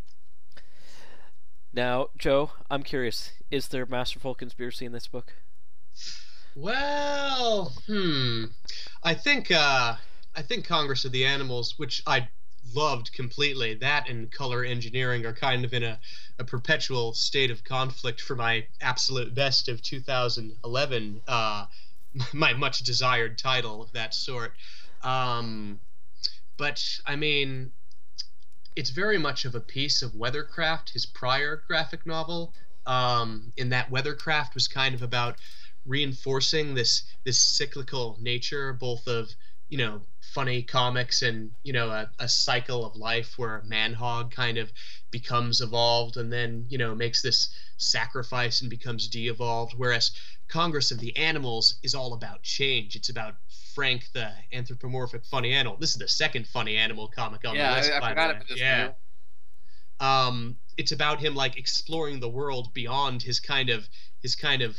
Now, Joe, I'm curious: is there masterful conspiracy in this book? Well, hmm. I think uh, I think Congress of the Animals, which I loved completely, that and color engineering are kind of in a, a perpetual state of conflict for my absolute best of 2011, uh, my much desired title of that sort. Um, but I mean, it's very much of a piece of Weathercraft, his prior graphic novel. Um, in that Weathercraft was kind of about reinforcing this this cyclical nature, both of you know funny comics and you know a, a cycle of life where Manhog kind of becomes evolved and then you know makes this sacrifice and becomes de-evolved, whereas Congress of the Animals is all about change. It's about Frank the anthropomorphic funny animal. This is the second funny animal comic on yeah, the list. I, I forgot the way. about this. Yeah. Um, it's about him like exploring the world beyond his kind of his kind of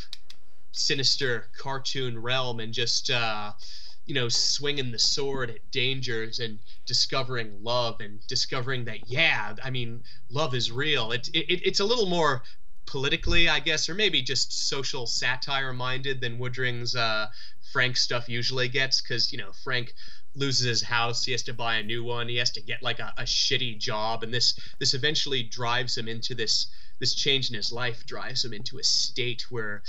sinister cartoon realm and just uh, you know swinging the sword at dangers and discovering love and discovering that yeah i mean love is real it, it, it's a little more politically i guess or maybe just social satire minded than woodring's uh, frank stuff usually gets because you know frank loses his house he has to buy a new one he has to get like a, a shitty job and this this eventually drives him into this this change in his life drives him into a state where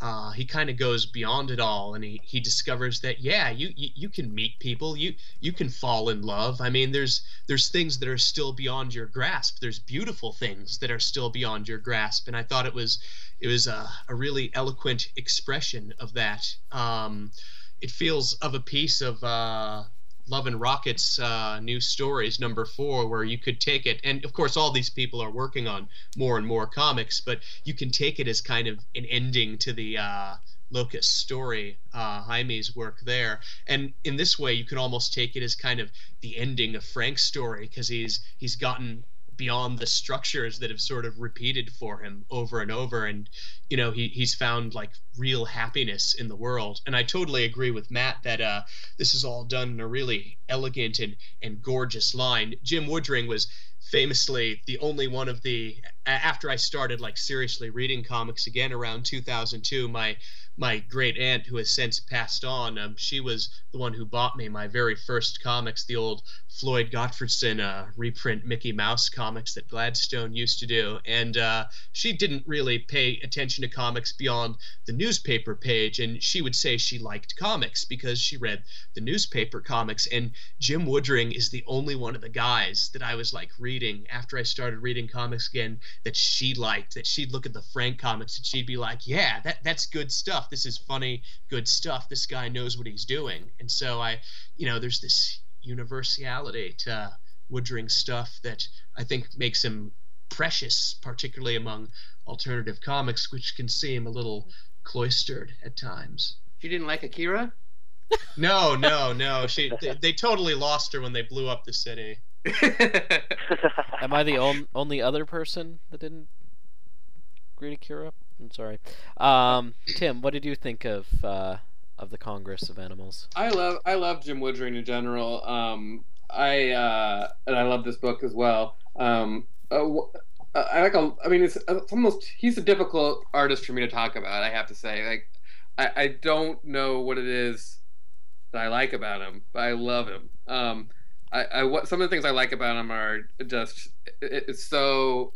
uh, he kind of goes beyond it all and he, he discovers that yeah you, you you can meet people you you can fall in love. I mean there's there's things that are still beyond your grasp. There's beautiful things that are still beyond your grasp and i thought it was it was a, a really eloquent expression of that. Um, it feels of a piece of uh, Love and Rockets uh, new stories, number four, where you could take it, and of course, all these people are working on more and more comics, but you can take it as kind of an ending to the uh, Locas story, uh, Jaime's work there, and in this way, you can almost take it as kind of the ending of Frank's story because he's he's gotten beyond the structures that have sort of repeated for him over and over. And you know he, he's found like real happiness in the world. And i totally agree with matt that uh, this is all done in a really elegant and, and gorgeous line. Jim woodring was famously the only one of the after i started like seriously reading comics again around 2002 my my great aunt who has since passed on um, she was the one who bought me my very first comics the old floyd gottfredson uh, reprint mickey mouse comics that gladstone used to do. And uh, she didn't really pay attention to comics beyond the newspaper page and she would say she liked comics because she read the newspaper comics. And jim woodring is the only one of the guys that i was like reading after i started reading comics again that she liked that she'd look at the frank comics and she'd be like yeah that, that's good stuff this is funny good stuff. This guy knows what he's doing. And so i you know there's this universality to woodring stuff that i think makes him precious particularly among alternative comics which can seem a little cloistered at times. You didn't like Akira? no no no. She they, they totally lost her when they blew up the city. Am I the on, only other person that didn't read Akira? I'm sorry. Um, Tim, what did you think of uh, of the Congress of Animals? I love I love Jim Woodring in general. Um, I uh, and I love this book as well. Um, uh, uh, I like a. I mean, it's, it's almost he's a difficult artist for me to talk about. I have to say, like, I, I don't know what it is that I like about him, but I love him. Um, I, I what some of the things I like about him are just it, it's so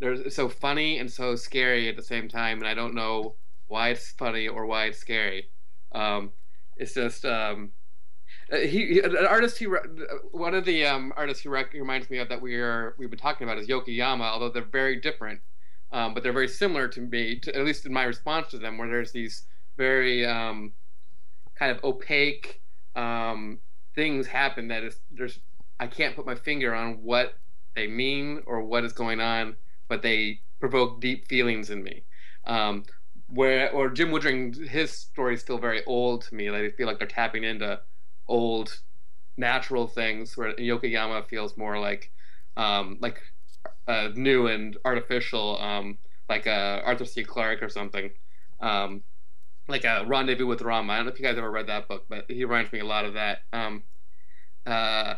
it's so funny and so scary at the same time, and I don't know why it's funny or why it's scary. Um, it's just um, uh, he, an artist he one of the um, artists rec- reminds me of that we are we've been talking about is Yokoyama, although they're very different, um, but they're very similar to me, to, at least in my response to them, where there's these very um, kind of opaque um, things happen that is there's I can't put my finger on what they mean or what is going on, but they provoke deep feelings in me. Um, where or Jim Woodring, his stories feel very old to me. Like I feel like they're tapping into old natural things. Where Yokoyama feels more like um, like uh, new and artificial, um, like uh, Arthur C. Clarke or something. Um, like a Rendezvous with Rama. I don't know if you guys ever read that book, but he reminds me a lot of that. Um, uh,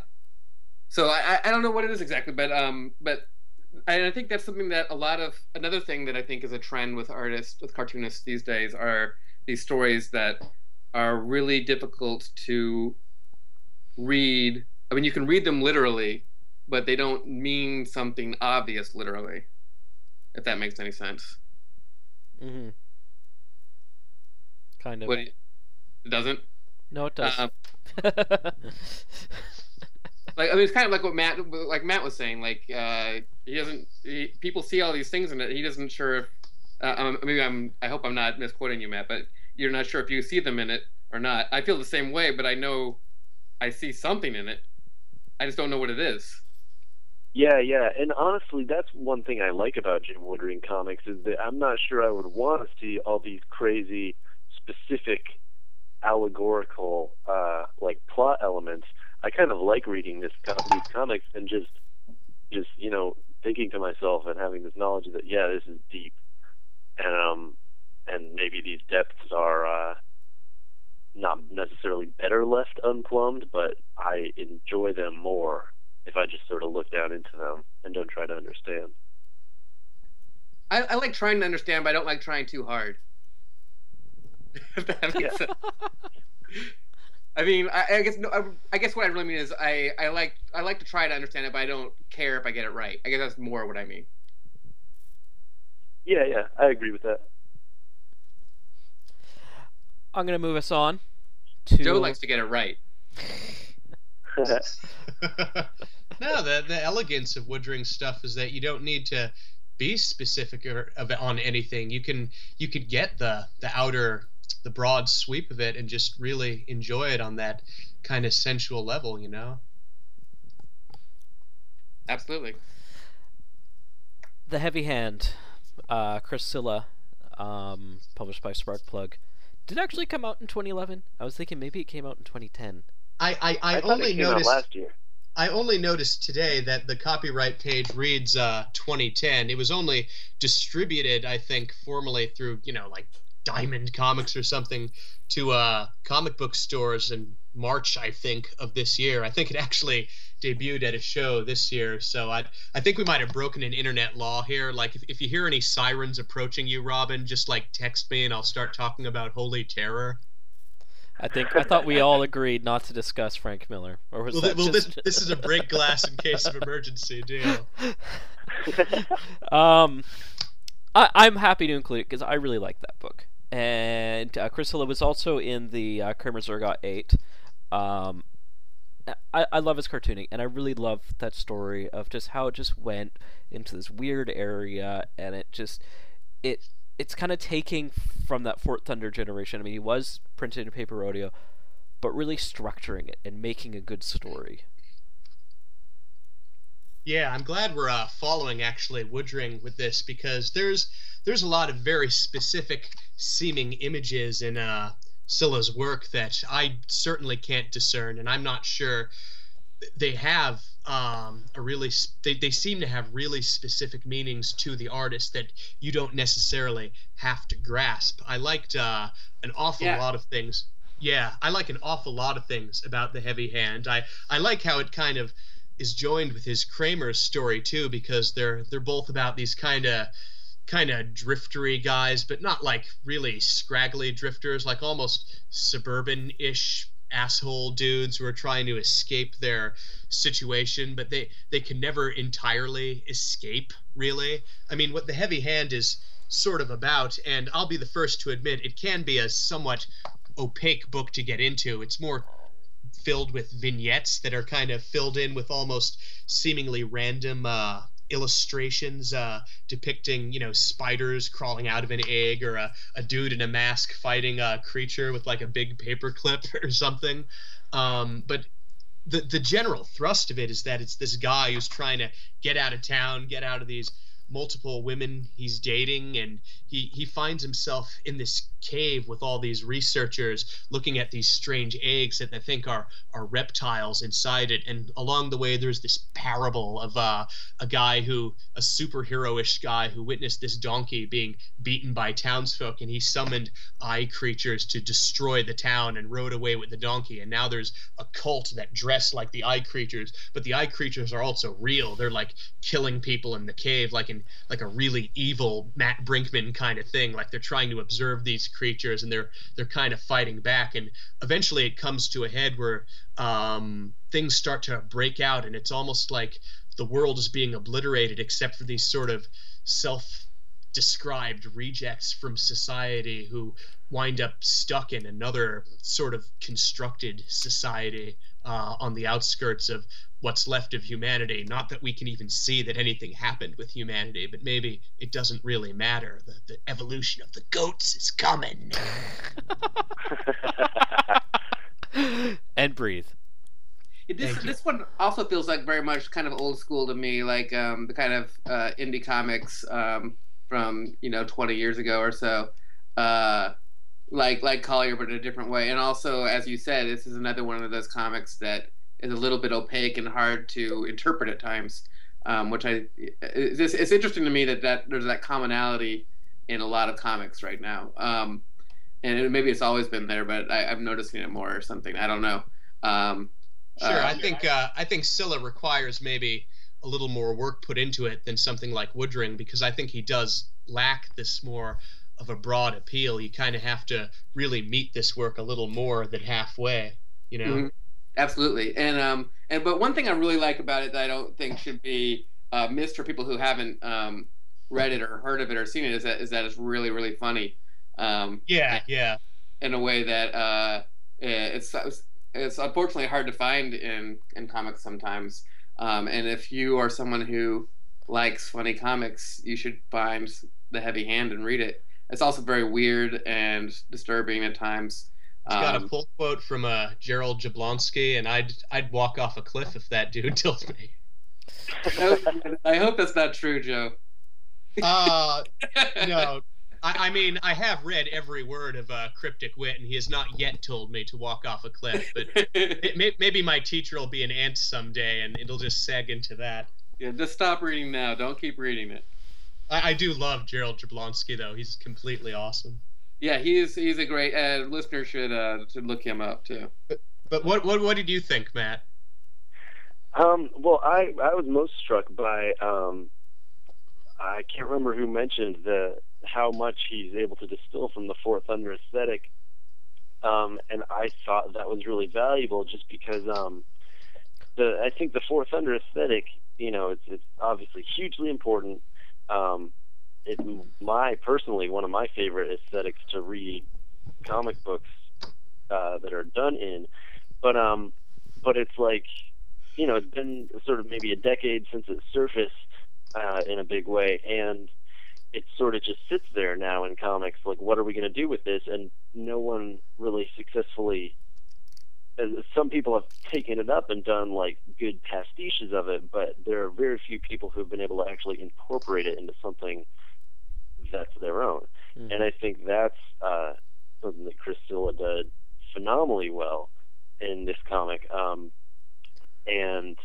so I, I don't know what it is exactly, but um, but and I think that's something that a lot of another thing that I think is a trend with artists, with cartoonists these days are these stories that are really difficult to read. I mean, you can read them literally, but they don't mean something obvious literally. If that makes any sense. Mm-hmm. Kind of. What it doesn't. no, it does. Um, like I mean, it's kind of like what Matt, like Matt was saying. Like uh, he doesn't. He, people see all these things in it. He doesn't sure if. Uh, um, maybe I'm. I hope I'm not misquoting you, Matt. But you're not sure if you see them in it or not. I feel the same way, but I know I see something in it. I just don't know what it is. Yeah, yeah, and honestly, that's one thing I like about Jim Woodring comics is that I'm not sure I would want to see all these crazy, specific, allegorical, uh, like plot elements. I kind of like reading this these comics and just, just you know, thinking to myself and having this knowledge that yeah, this is deep, and um, and maybe these depths are uh, not necessarily better left unplumbed, but I enjoy them more if I just sort of look down into them and don't try to understand. I, I like trying to understand, but I don't like trying too hard. If that makes Yeah. sense. I mean, I, I guess no, I, I guess what I really mean is I, I like I like to try to understand it, but I don't care if I get it right. I guess that's more what I mean. Yeah, yeah, I agree with that. I'm gonna move us on to Joe likes to get it right. no, the the elegance of Woodring stuff is that you don't need to be specific or, of, on anything. You can you could get the the outer the broad sweep of it and just really enjoy it on that kind of sensual level, you know. Absolutely. the Heavy Hand, uh, Chris Cilla, um, published by Sparkplug. Did it actually come out in 2011? I was thinking maybe it came out in 2010. I I, I, I only it came out noticed last year. I only noticed today that the copyright page reads uh, 2010. It was only distributed, I think, formally through you know like Diamond Comics or something to uh, comic book stores in March, I think, of this year. I think it actually debuted at a show this year. So I I think we might have broken an internet law here. Like if, if you hear any sirens approaching you, Robin, just like text me and I'll start talking about Holy Terror. I think I thought we all agreed not to discuss Frank Miller, or was Well, that th- well this, this is a break glass in case of emergency deal. um, I, I'm happy to include it because I really like that book. And uh, Chris Cilla was also in the uh, Kramer's Ergot 8. Um, I, I love his cartooning, and I really love that story of just how it just went into this weird area, and it just it it's kind of taking from that Fort Thunder generation. I mean, he was printed in paper rodeo, but really structuring it and making a good story. Yeah, I'm glad we're uh, following actually Woodring with this because there's there's a lot of very specific seeming images in uh, Cilla's work that I certainly can't discern, and I'm not sure they have um, a really they, they seem to have really specific meanings to the artist that you don't necessarily have to grasp. I liked uh, an awful Yeah. lot of things. Yeah, I like an awful lot of things about the Heavy Hand. I I like how it kind of is joined with his Kramer's story too because they're they're both about these kind of kind of driftery guys, but not like really scraggly drifters, like almost suburban-ish asshole dudes who are trying to escape their situation, but they they can never entirely escape. Really, I mean, what the Heavy Hand is sort of about, and I'll be the first to admit it can be a somewhat opaque book to get into. It's more filled with vignettes that are kind of filled in with almost seemingly random uh, illustrations uh, depicting, you know, spiders crawling out of an egg or a, a dude in a mask fighting a creature with like a big paperclip or something. Um, but the the general thrust of it is that it's this guy who's trying to get out of town, get out of these multiple women he's dating and he he finds himself in this cave with all these researchers looking at these strange eggs that they think are are reptiles inside it. And along the way there's this parable of uh, a guy who a superhero-ish guy who witnessed this donkey being beaten by townsfolk and he summoned eye creatures to destroy the town and rode away with the donkey. And now there's a cult that dress like the eye creatures but the eye creatures are also real. They're like killing people in the cave like in like a really evil Mat Brinkman kind of thing like they're trying to observe these creatures and they're they're kind of fighting back. And eventually it comes to a head where um, things start to break out and it's almost like the world is being obliterated except for these sort of self described rejects from society who wind up stuck in another sort of constructed society uh, on the outskirts of what's left of humanity. Not that we can even see that anything happened with humanity, but maybe it doesn't really matter. The, the evolution of the goats is coming. and breathe. This Thank you. this one also feels like very much kind of old school to me, like um, the kind of uh, indie comics um, from you know 20 years ago or so, uh, like like Collier, but in a different way. And also, as you said, this is another one of those comics that is a little bit opaque and hard to interpret at times. Um, which I it's, it's interesting to me that, that there's that commonality in a lot of comics right now. Um, and it, maybe it's always been there, but I, I'm noticing it more or something. I don't know. Um, Sure, uh, I think uh, I think Cilla requires maybe a little more work put into it than something like Woodring because I think he does lack this more of a broad appeal. You kind of have to really meet this work a little more than halfway, you know. Mhm. Absolutely, and um, and but one thing I really like about it that I don't think should be uh, missed for people who haven't um, read it or heard of it or seen it is that is that it's really really funny, um, Yeah, yeah. in a way that uh, it's it's unfortunately hard to find in in comics sometimes. Um, and if you are someone who likes funny comics, you should find The Heavy Hand and read it. It's also very weird and disturbing at times. It's got a pull quote from uh, Gerald Jablonski, and I'd I'd walk off a cliff if that dude told me. I hope that's not true, Joe. Uh, no, I, I mean I have read every word of uh, Cryptic Wit, and he has not yet told me to walk off a cliff. But it, may, maybe my teacher will be an ant someday, and it'll just seg into that. yeah, just stop reading now. Don't keep reading it. I, I do love Gerald Jablonski, though. He's completely awesome. Yeah, he's he's a great uh, listener should uh, should look him up too. But but what what what did you think, Matt? Um, well, I I was most struck by um, I can't remember who mentioned the how much he's able to distill from the Fort Thunder aesthetic, um, and I thought that was really valuable just because um, the I think the Fort Thunder aesthetic, you know, it's it's obviously hugely important. Um, it's my personally one of my favorite aesthetics to read comic books uh, that are done in, but um, but it's like you know, it's been sort of maybe a decade since it surfaced uh, in a big way, and it sort of just sits there now in comics. Like, what are we going to do with this? And no one really successfully. Some people have taken it up and done like good pastiches of it, but there are very few people who have been able to actually incorporate it into something that's their own. Mhm. And I think that's uh, something that Chris Cilla did phenomenally well in this comic. Um, and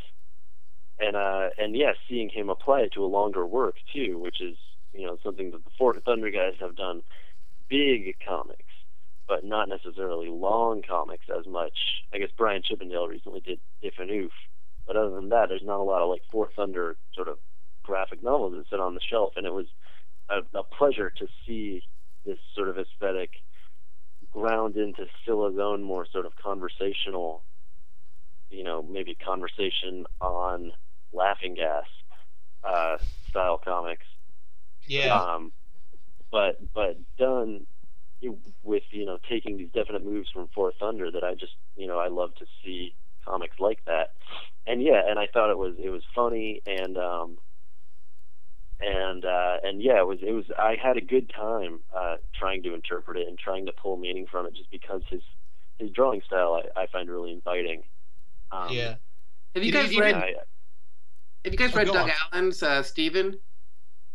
and uh, and yeah, seeing him apply it to a longer work too, which is you know something that the Fort Thunder guys have done big comics, but not necessarily long comics as much. I guess Brian Chippendale recently did If and Oof, but other than that, there's not a lot of like Fort Thunder sort of graphic novels that sit on the shelf, and it was a, a pleasure to see this sort of aesthetic ground into Cilla's own more sort of conversational, you know, maybe conversation on laughing gas uh, style comics. Yeah, Um, but but done with you know taking these definite moves from Fort Thunder that I just you know I love to see comics like that. And yeah, and I thought it was it was funny and um and uh and yeah, it was it was I had a good time uh trying to interpret it and trying to pull meaning from it just because his his drawing style I, I find really inviting. Um, yeah. Have you guys read? I, Have you guys Oh, read Doug on. Allen's uh, Steven?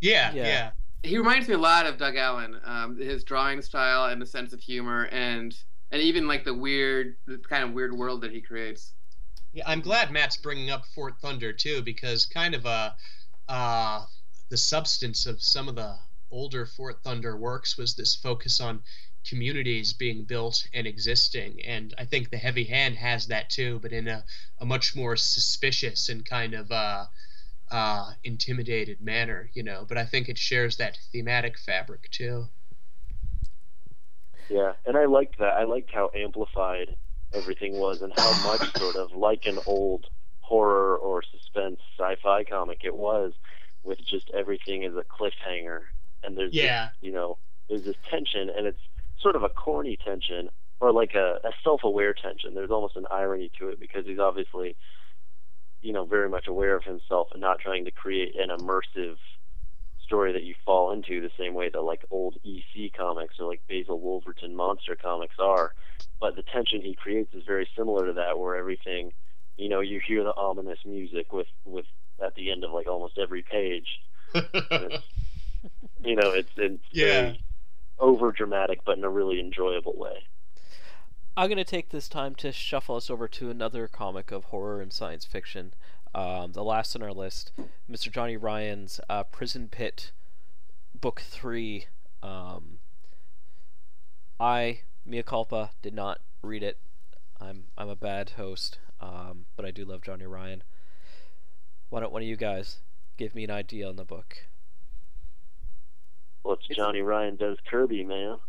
Yeah, Yeah. yeah. He reminds me a lot of Doug Allen. Um, his drawing style and the sense of humor, and and even like the weird, the kind of weird world that he creates. Yeah, I'm glad Matt's bringing up Fort Thunder too, because kind of a uh, the substance of some of the older Fort Thunder works was this focus on communities being built and existing, and I think the Heavy Hand has that too, but in a, a much more suspicious and kind of uh, uh, intimidated manner, you know. But I think it shares that thematic fabric too. Yeah, and I liked that. I liked how amplified everything was and how much sort of like an old horror or suspense sci-fi comic it was with just everything as a cliffhanger and there's Yeah. this, you know there's this tension and it's sort of a corny tension or like a, a self-aware tension there's almost an irony to it because he's obviously you know, very much aware of himself and not trying to create an immersive story that you fall into the same way that like old EC comics or like Basil Wolverton monster comics are. But the tension he creates is very similar to that, where everything, you know, you hear the ominous music with with at the end of like almost every page. you know, it's it's Yeah. very over dramatic, but in a really enjoyable way. I'm going to take this time to shuffle us over to another comic of horror and science fiction. Um, the last on our list, Mr. Johnny Ryan's uh, Prison Pit, Book 3. Um, I, Mia Culpa, did not read it. I'm, I'm a bad host, um, but I do love Johnny Ryan. Why don't one of you guys give me an idea on the book? Well, it's It's- Johnny Ryan does Kirby, man.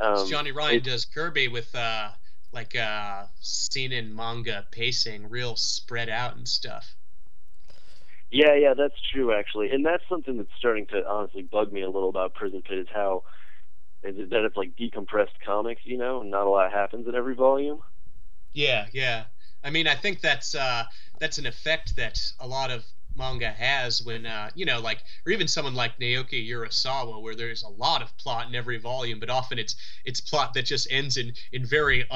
Um, Johnny Ryan it- does Kirby with uh like uh seinen manga pacing, real spread out and stuff. Yeah, yeah, that's true actually, and that's something that's starting to honestly bug me a little about Prison Pit is how is it that it's like decompressed comics, you know, and not a lot happens in every volume. Yeah, yeah. I mean, I think that's uh that's an effect that a lot of manga has when uh you know like or even someone like Naoki Urasawa where there's a lot of plot in every volume but often it's it's plot that just ends in in very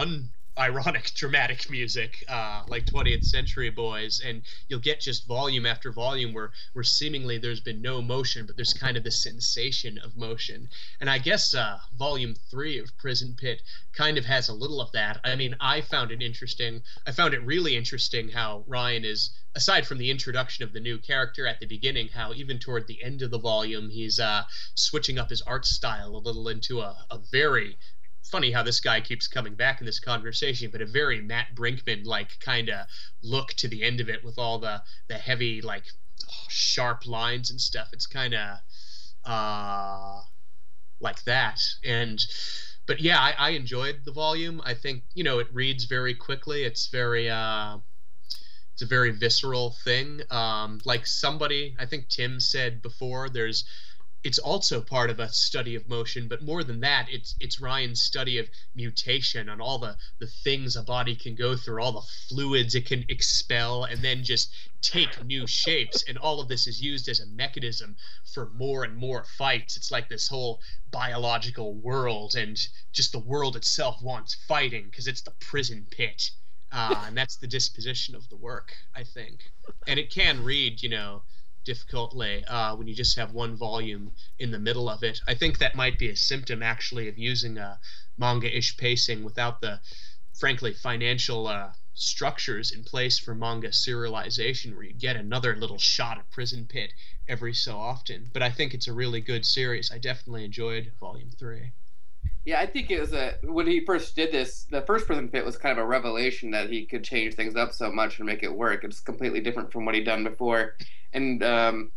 unironic dramatic music uh like 20th century boys and you'll get just volume after volume where where seemingly there's been no motion but there's kind of this sensation of motion. And I guess uh volume 3 of Prison Pit kind of has a little of that. I mean I found it interesting. I found it really interesting how Ryan is aside from the introduction of the new character at the beginning, how even toward the end of the volume, he's uh, switching up his art style a little into a, a very funny how this guy keeps coming back in this conversation, but a very Mat Brinkman like kind of look to the end of it with all the the heavy like sharp lines and stuff. It's kind of uh, like that and. But yeah, I, I enjoyed the volume. I think you know it reads very quickly. It's very uh, it's a very visceral thing. Um, like somebody, I think Tim said before, there's it's also part of a study of motion, but more than that, it's it's Ryan's study of mutation and all the the things a body can go through, all the fluids it can expel, and then just take new shapes. And all of this is used as a mechanism for more and more fights. It's like this whole biological world, and just the world itself wants fighting because it's the prison pit uh, and that's the disposition of the work, I think. And it can read, you know, difficultly uh, when you just have one volume in the middle of it. I think that might be a symptom, actually, of using a manga-ish pacing without the, frankly, financial uh, structures in place for manga serialization, where you get another little shot of Prison Pit every so often. But I think it's a really good series. I definitely enjoyed Volume Three. Yeah, I think it was a when he first did this. The first prison pit was kind of a revelation that he could change things up so much and make it work. It's completely different from what he'd done before. And um,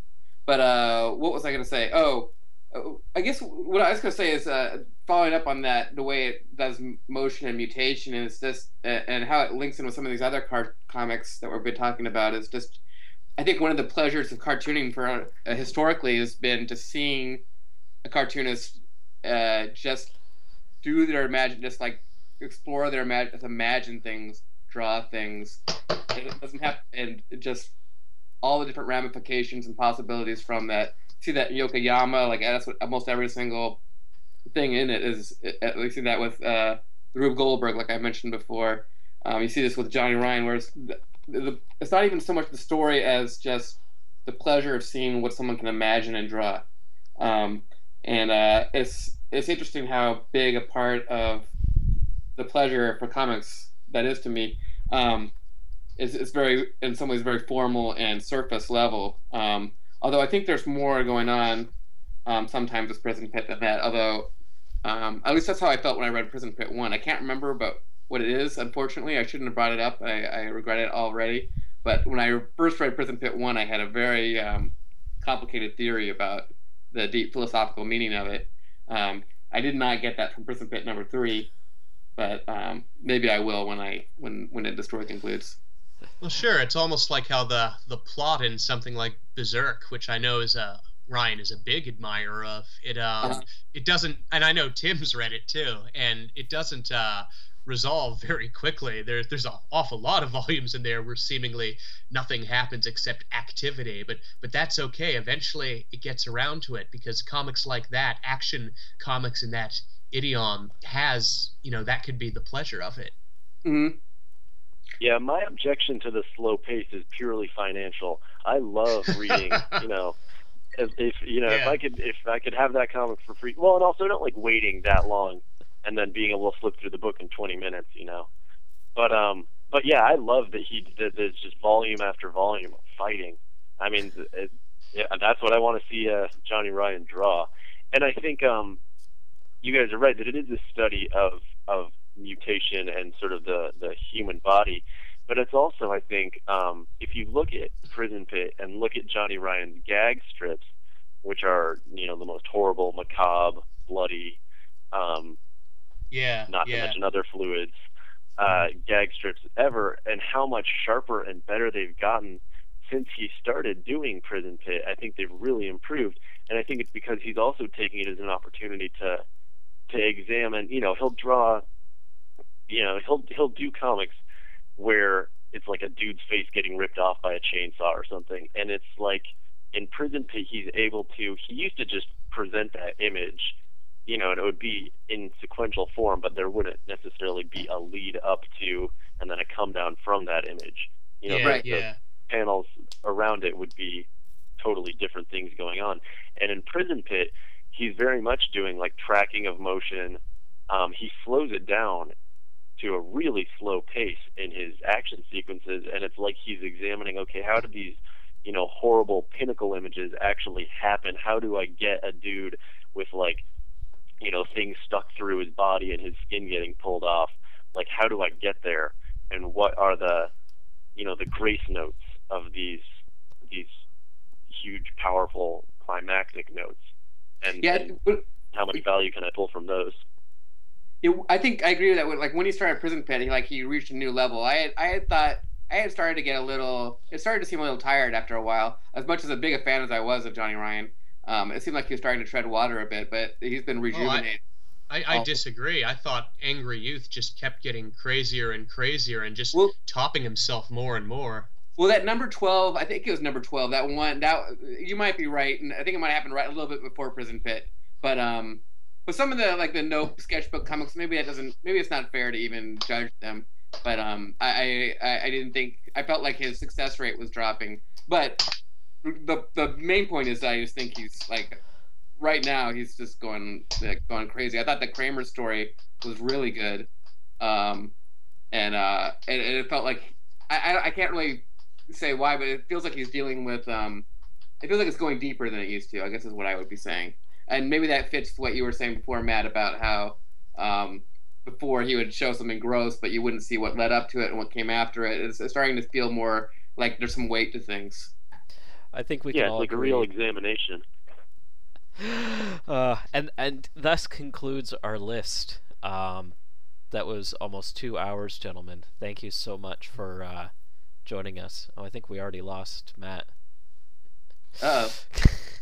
but uh, what was I going to say? Oh, oh, I guess what I was going to say is uh, following up on that, the way it does motion and mutation is just uh, and how it links in with some of these other car- comics that we've been talking about is just. I think one of the pleasures of cartooning for uh, historically has been to seeing a cartoonist uh, just do their imagine, just like explore their imagine, imagine things, draw things. And it doesn't have, and just all the different ramifications and possibilities from that. See that Yokoyama, like that's what almost every single thing in it is. At least see that with uh, Rube Goldberg, like I mentioned before. Um, you see this with Johnny Ryan, where it's, the, the, it's not even so much the story as just the pleasure of seeing what someone can imagine and draw. Um, and uh, it's it's interesting how big a part of the pleasure for comics that is to me. Um, is it's very in some ways very formal and surface level. Um, although I think there's more going on um, sometimes with Prison Pit than that. Although um, at least that's how I felt when I read Prison Pit one. I can't remember about what it is. Unfortunately, I shouldn't have brought it up. I, I regret it already. But when I first read Prison Pit one, I had a very um, complicated theory about the deep philosophical meaning of it. Um, I did not get that from Prison Pit number three, but um, maybe I will when I when when the story concludes. Well, sure. It's almost like how the the plot in something like Berserk, which I know is a Ryan is a big admirer of. It um Uh-huh. it doesn't, and I know Tim's read it too, and it doesn't uh, resolve very quickly. There's there's an awful lot of volumes in there where seemingly nothing happens except activity, but but that's okay. Eventually, it gets around to it because comics like that, action comics in that idiom, has you know that could be the pleasure of it. hmm Yeah, my objection to the slow pace is purely financial. I love reading, you know, if, if you know, if I could if I could have that comic for free. Well, and also I don't like waiting that long and then being able to flip through the book in 20 minutes, you know. But um but yeah, I love that he that there's just volume after volume of fighting. I mean, it, yeah, that's what I want to see uh, Johnny Ryan draw. And I think um you guys are right that it is a study of of mutation and sort of the the human body but it's also i think um if you look at prison pit and look at johnny ryan's gag strips which are you know the most horrible macabre bloody um Yeah, not to yeah. mention other fluids uh gag strips ever and how much sharper and better they've gotten since he started doing prison pit i think they've really improved and i think it's because he's also taking it as an opportunity to to examine you know he'll draw you know he'll he'll do comics where it's like a dude's face getting ripped off by a chainsaw or something and it's like in prison pit he's able to he used to just present that image you know and it would be in sequential form but there wouldn't necessarily be a lead up to and then a come down from that image you know yeah, the- Right. the yeah. panels around it would be totally different things going on. And in Prison Pit, he's very much doing like tracking of motion. Um, he slows it down to a really slow pace in his action sequences, and it's like he's examining, okay, how do these, you know, horrible pinnacle images actually happen? How do I get a dude with like, you know, things stuck through his body and his skin getting pulled off? Like, how do I get there? And what are the, you know, the grace notes of these these huge, powerful, climactic notes, and, Yeah, and but how much value can I pull from those? it, I think I agree with that. Like when he started Prison Pit, he like he reached a new level. I had, I had thought I had started to get a little. It started to seem a little tired after a while. As much as a big a fan as I was of Johnny Ryan, um, it seemed like he was starting to tread water a bit. But he's been rejuvenated. I, I Oh. disagree. I thought Angry Youth just kept getting crazier and crazier and just Well- topping himself more and more. Well, that number twelve, I think it was number twelve. That one, that you might be right, and I think it might happen right a little bit before Prison Pit. But um, with some of the like the Nope sketchbook comics, maybe that doesn't, maybe it's not fair to even judge them. But um, I I, I didn't think I felt like his success rate was dropping. But the the main point is I just think he's like right now he's just going like, going crazy. I thought the Kramer story was really good, um, and uh, and, and it felt like I, I I can't really say why, but it feels like he's dealing with um, it feels like it's going deeper than it used to. I guess is what I would be saying, and maybe that fits what you were saying before, Matt, about how um, before he would show something gross, but you wouldn't see what led up to it and what came after it. It's, it's starting to feel more like there's some weight to things. I think we yeah, can it's all like agree. a real examination. uh, and and thus concludes our list. Um, that was almost two hours, gentlemen. Thank you so much for uh, joining us. Oh, I think we already lost Matt. Oh.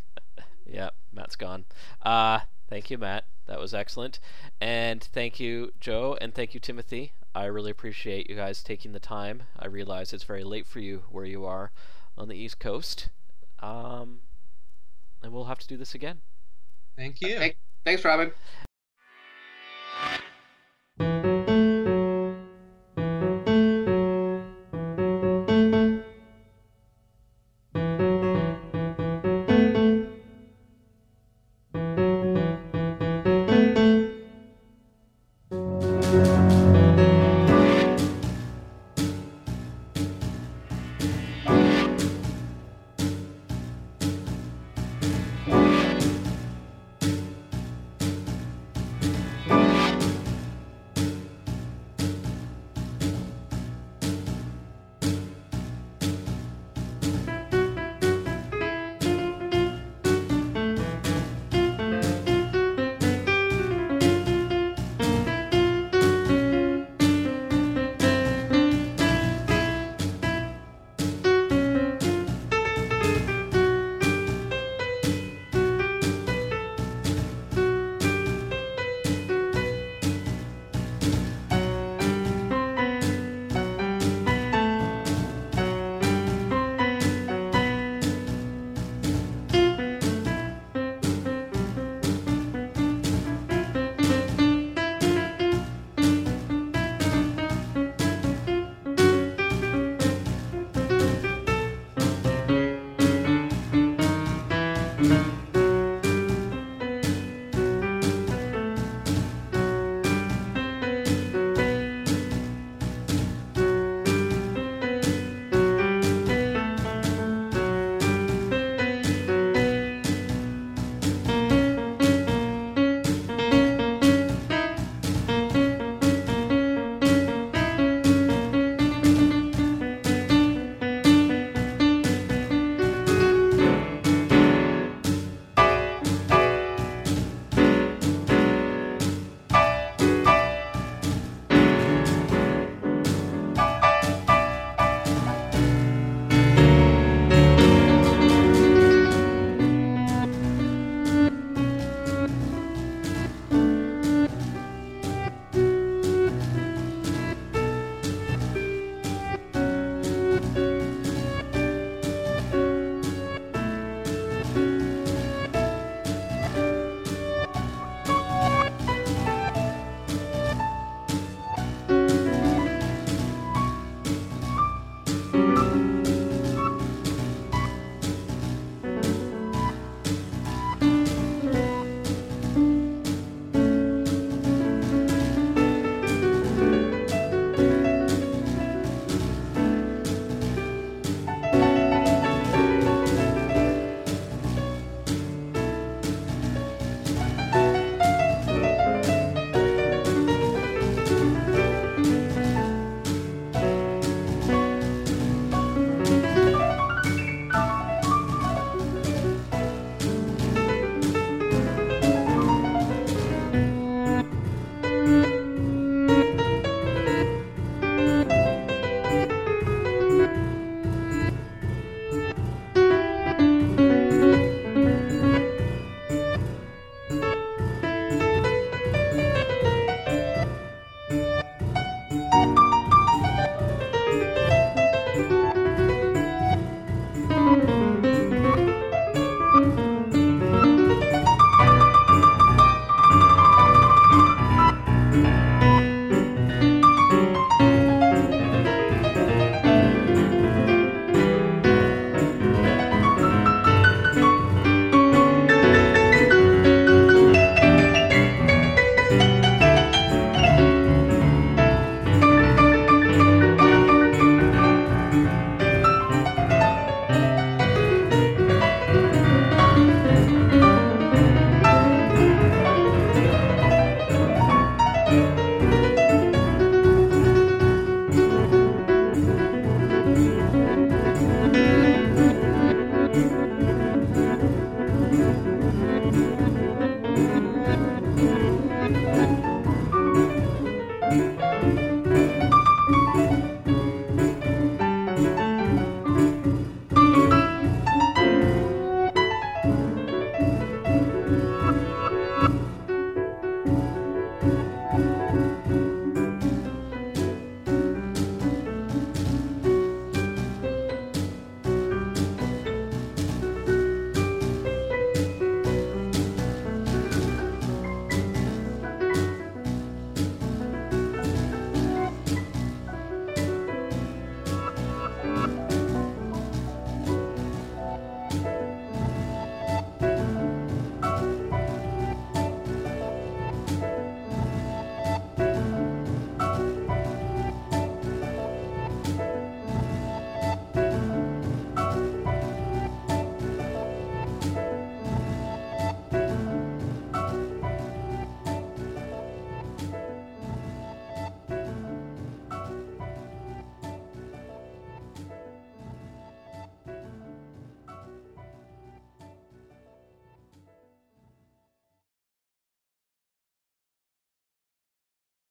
yeah, Matt's gone. Uh, thank you, Matt. That was excellent. And thank you, Joe, and thank you, Timothy. I really appreciate you guys taking the time. I realize it's very late for you where you are on the East Coast. Um, and we'll have to do this again. Thank you. Thanks, Robin.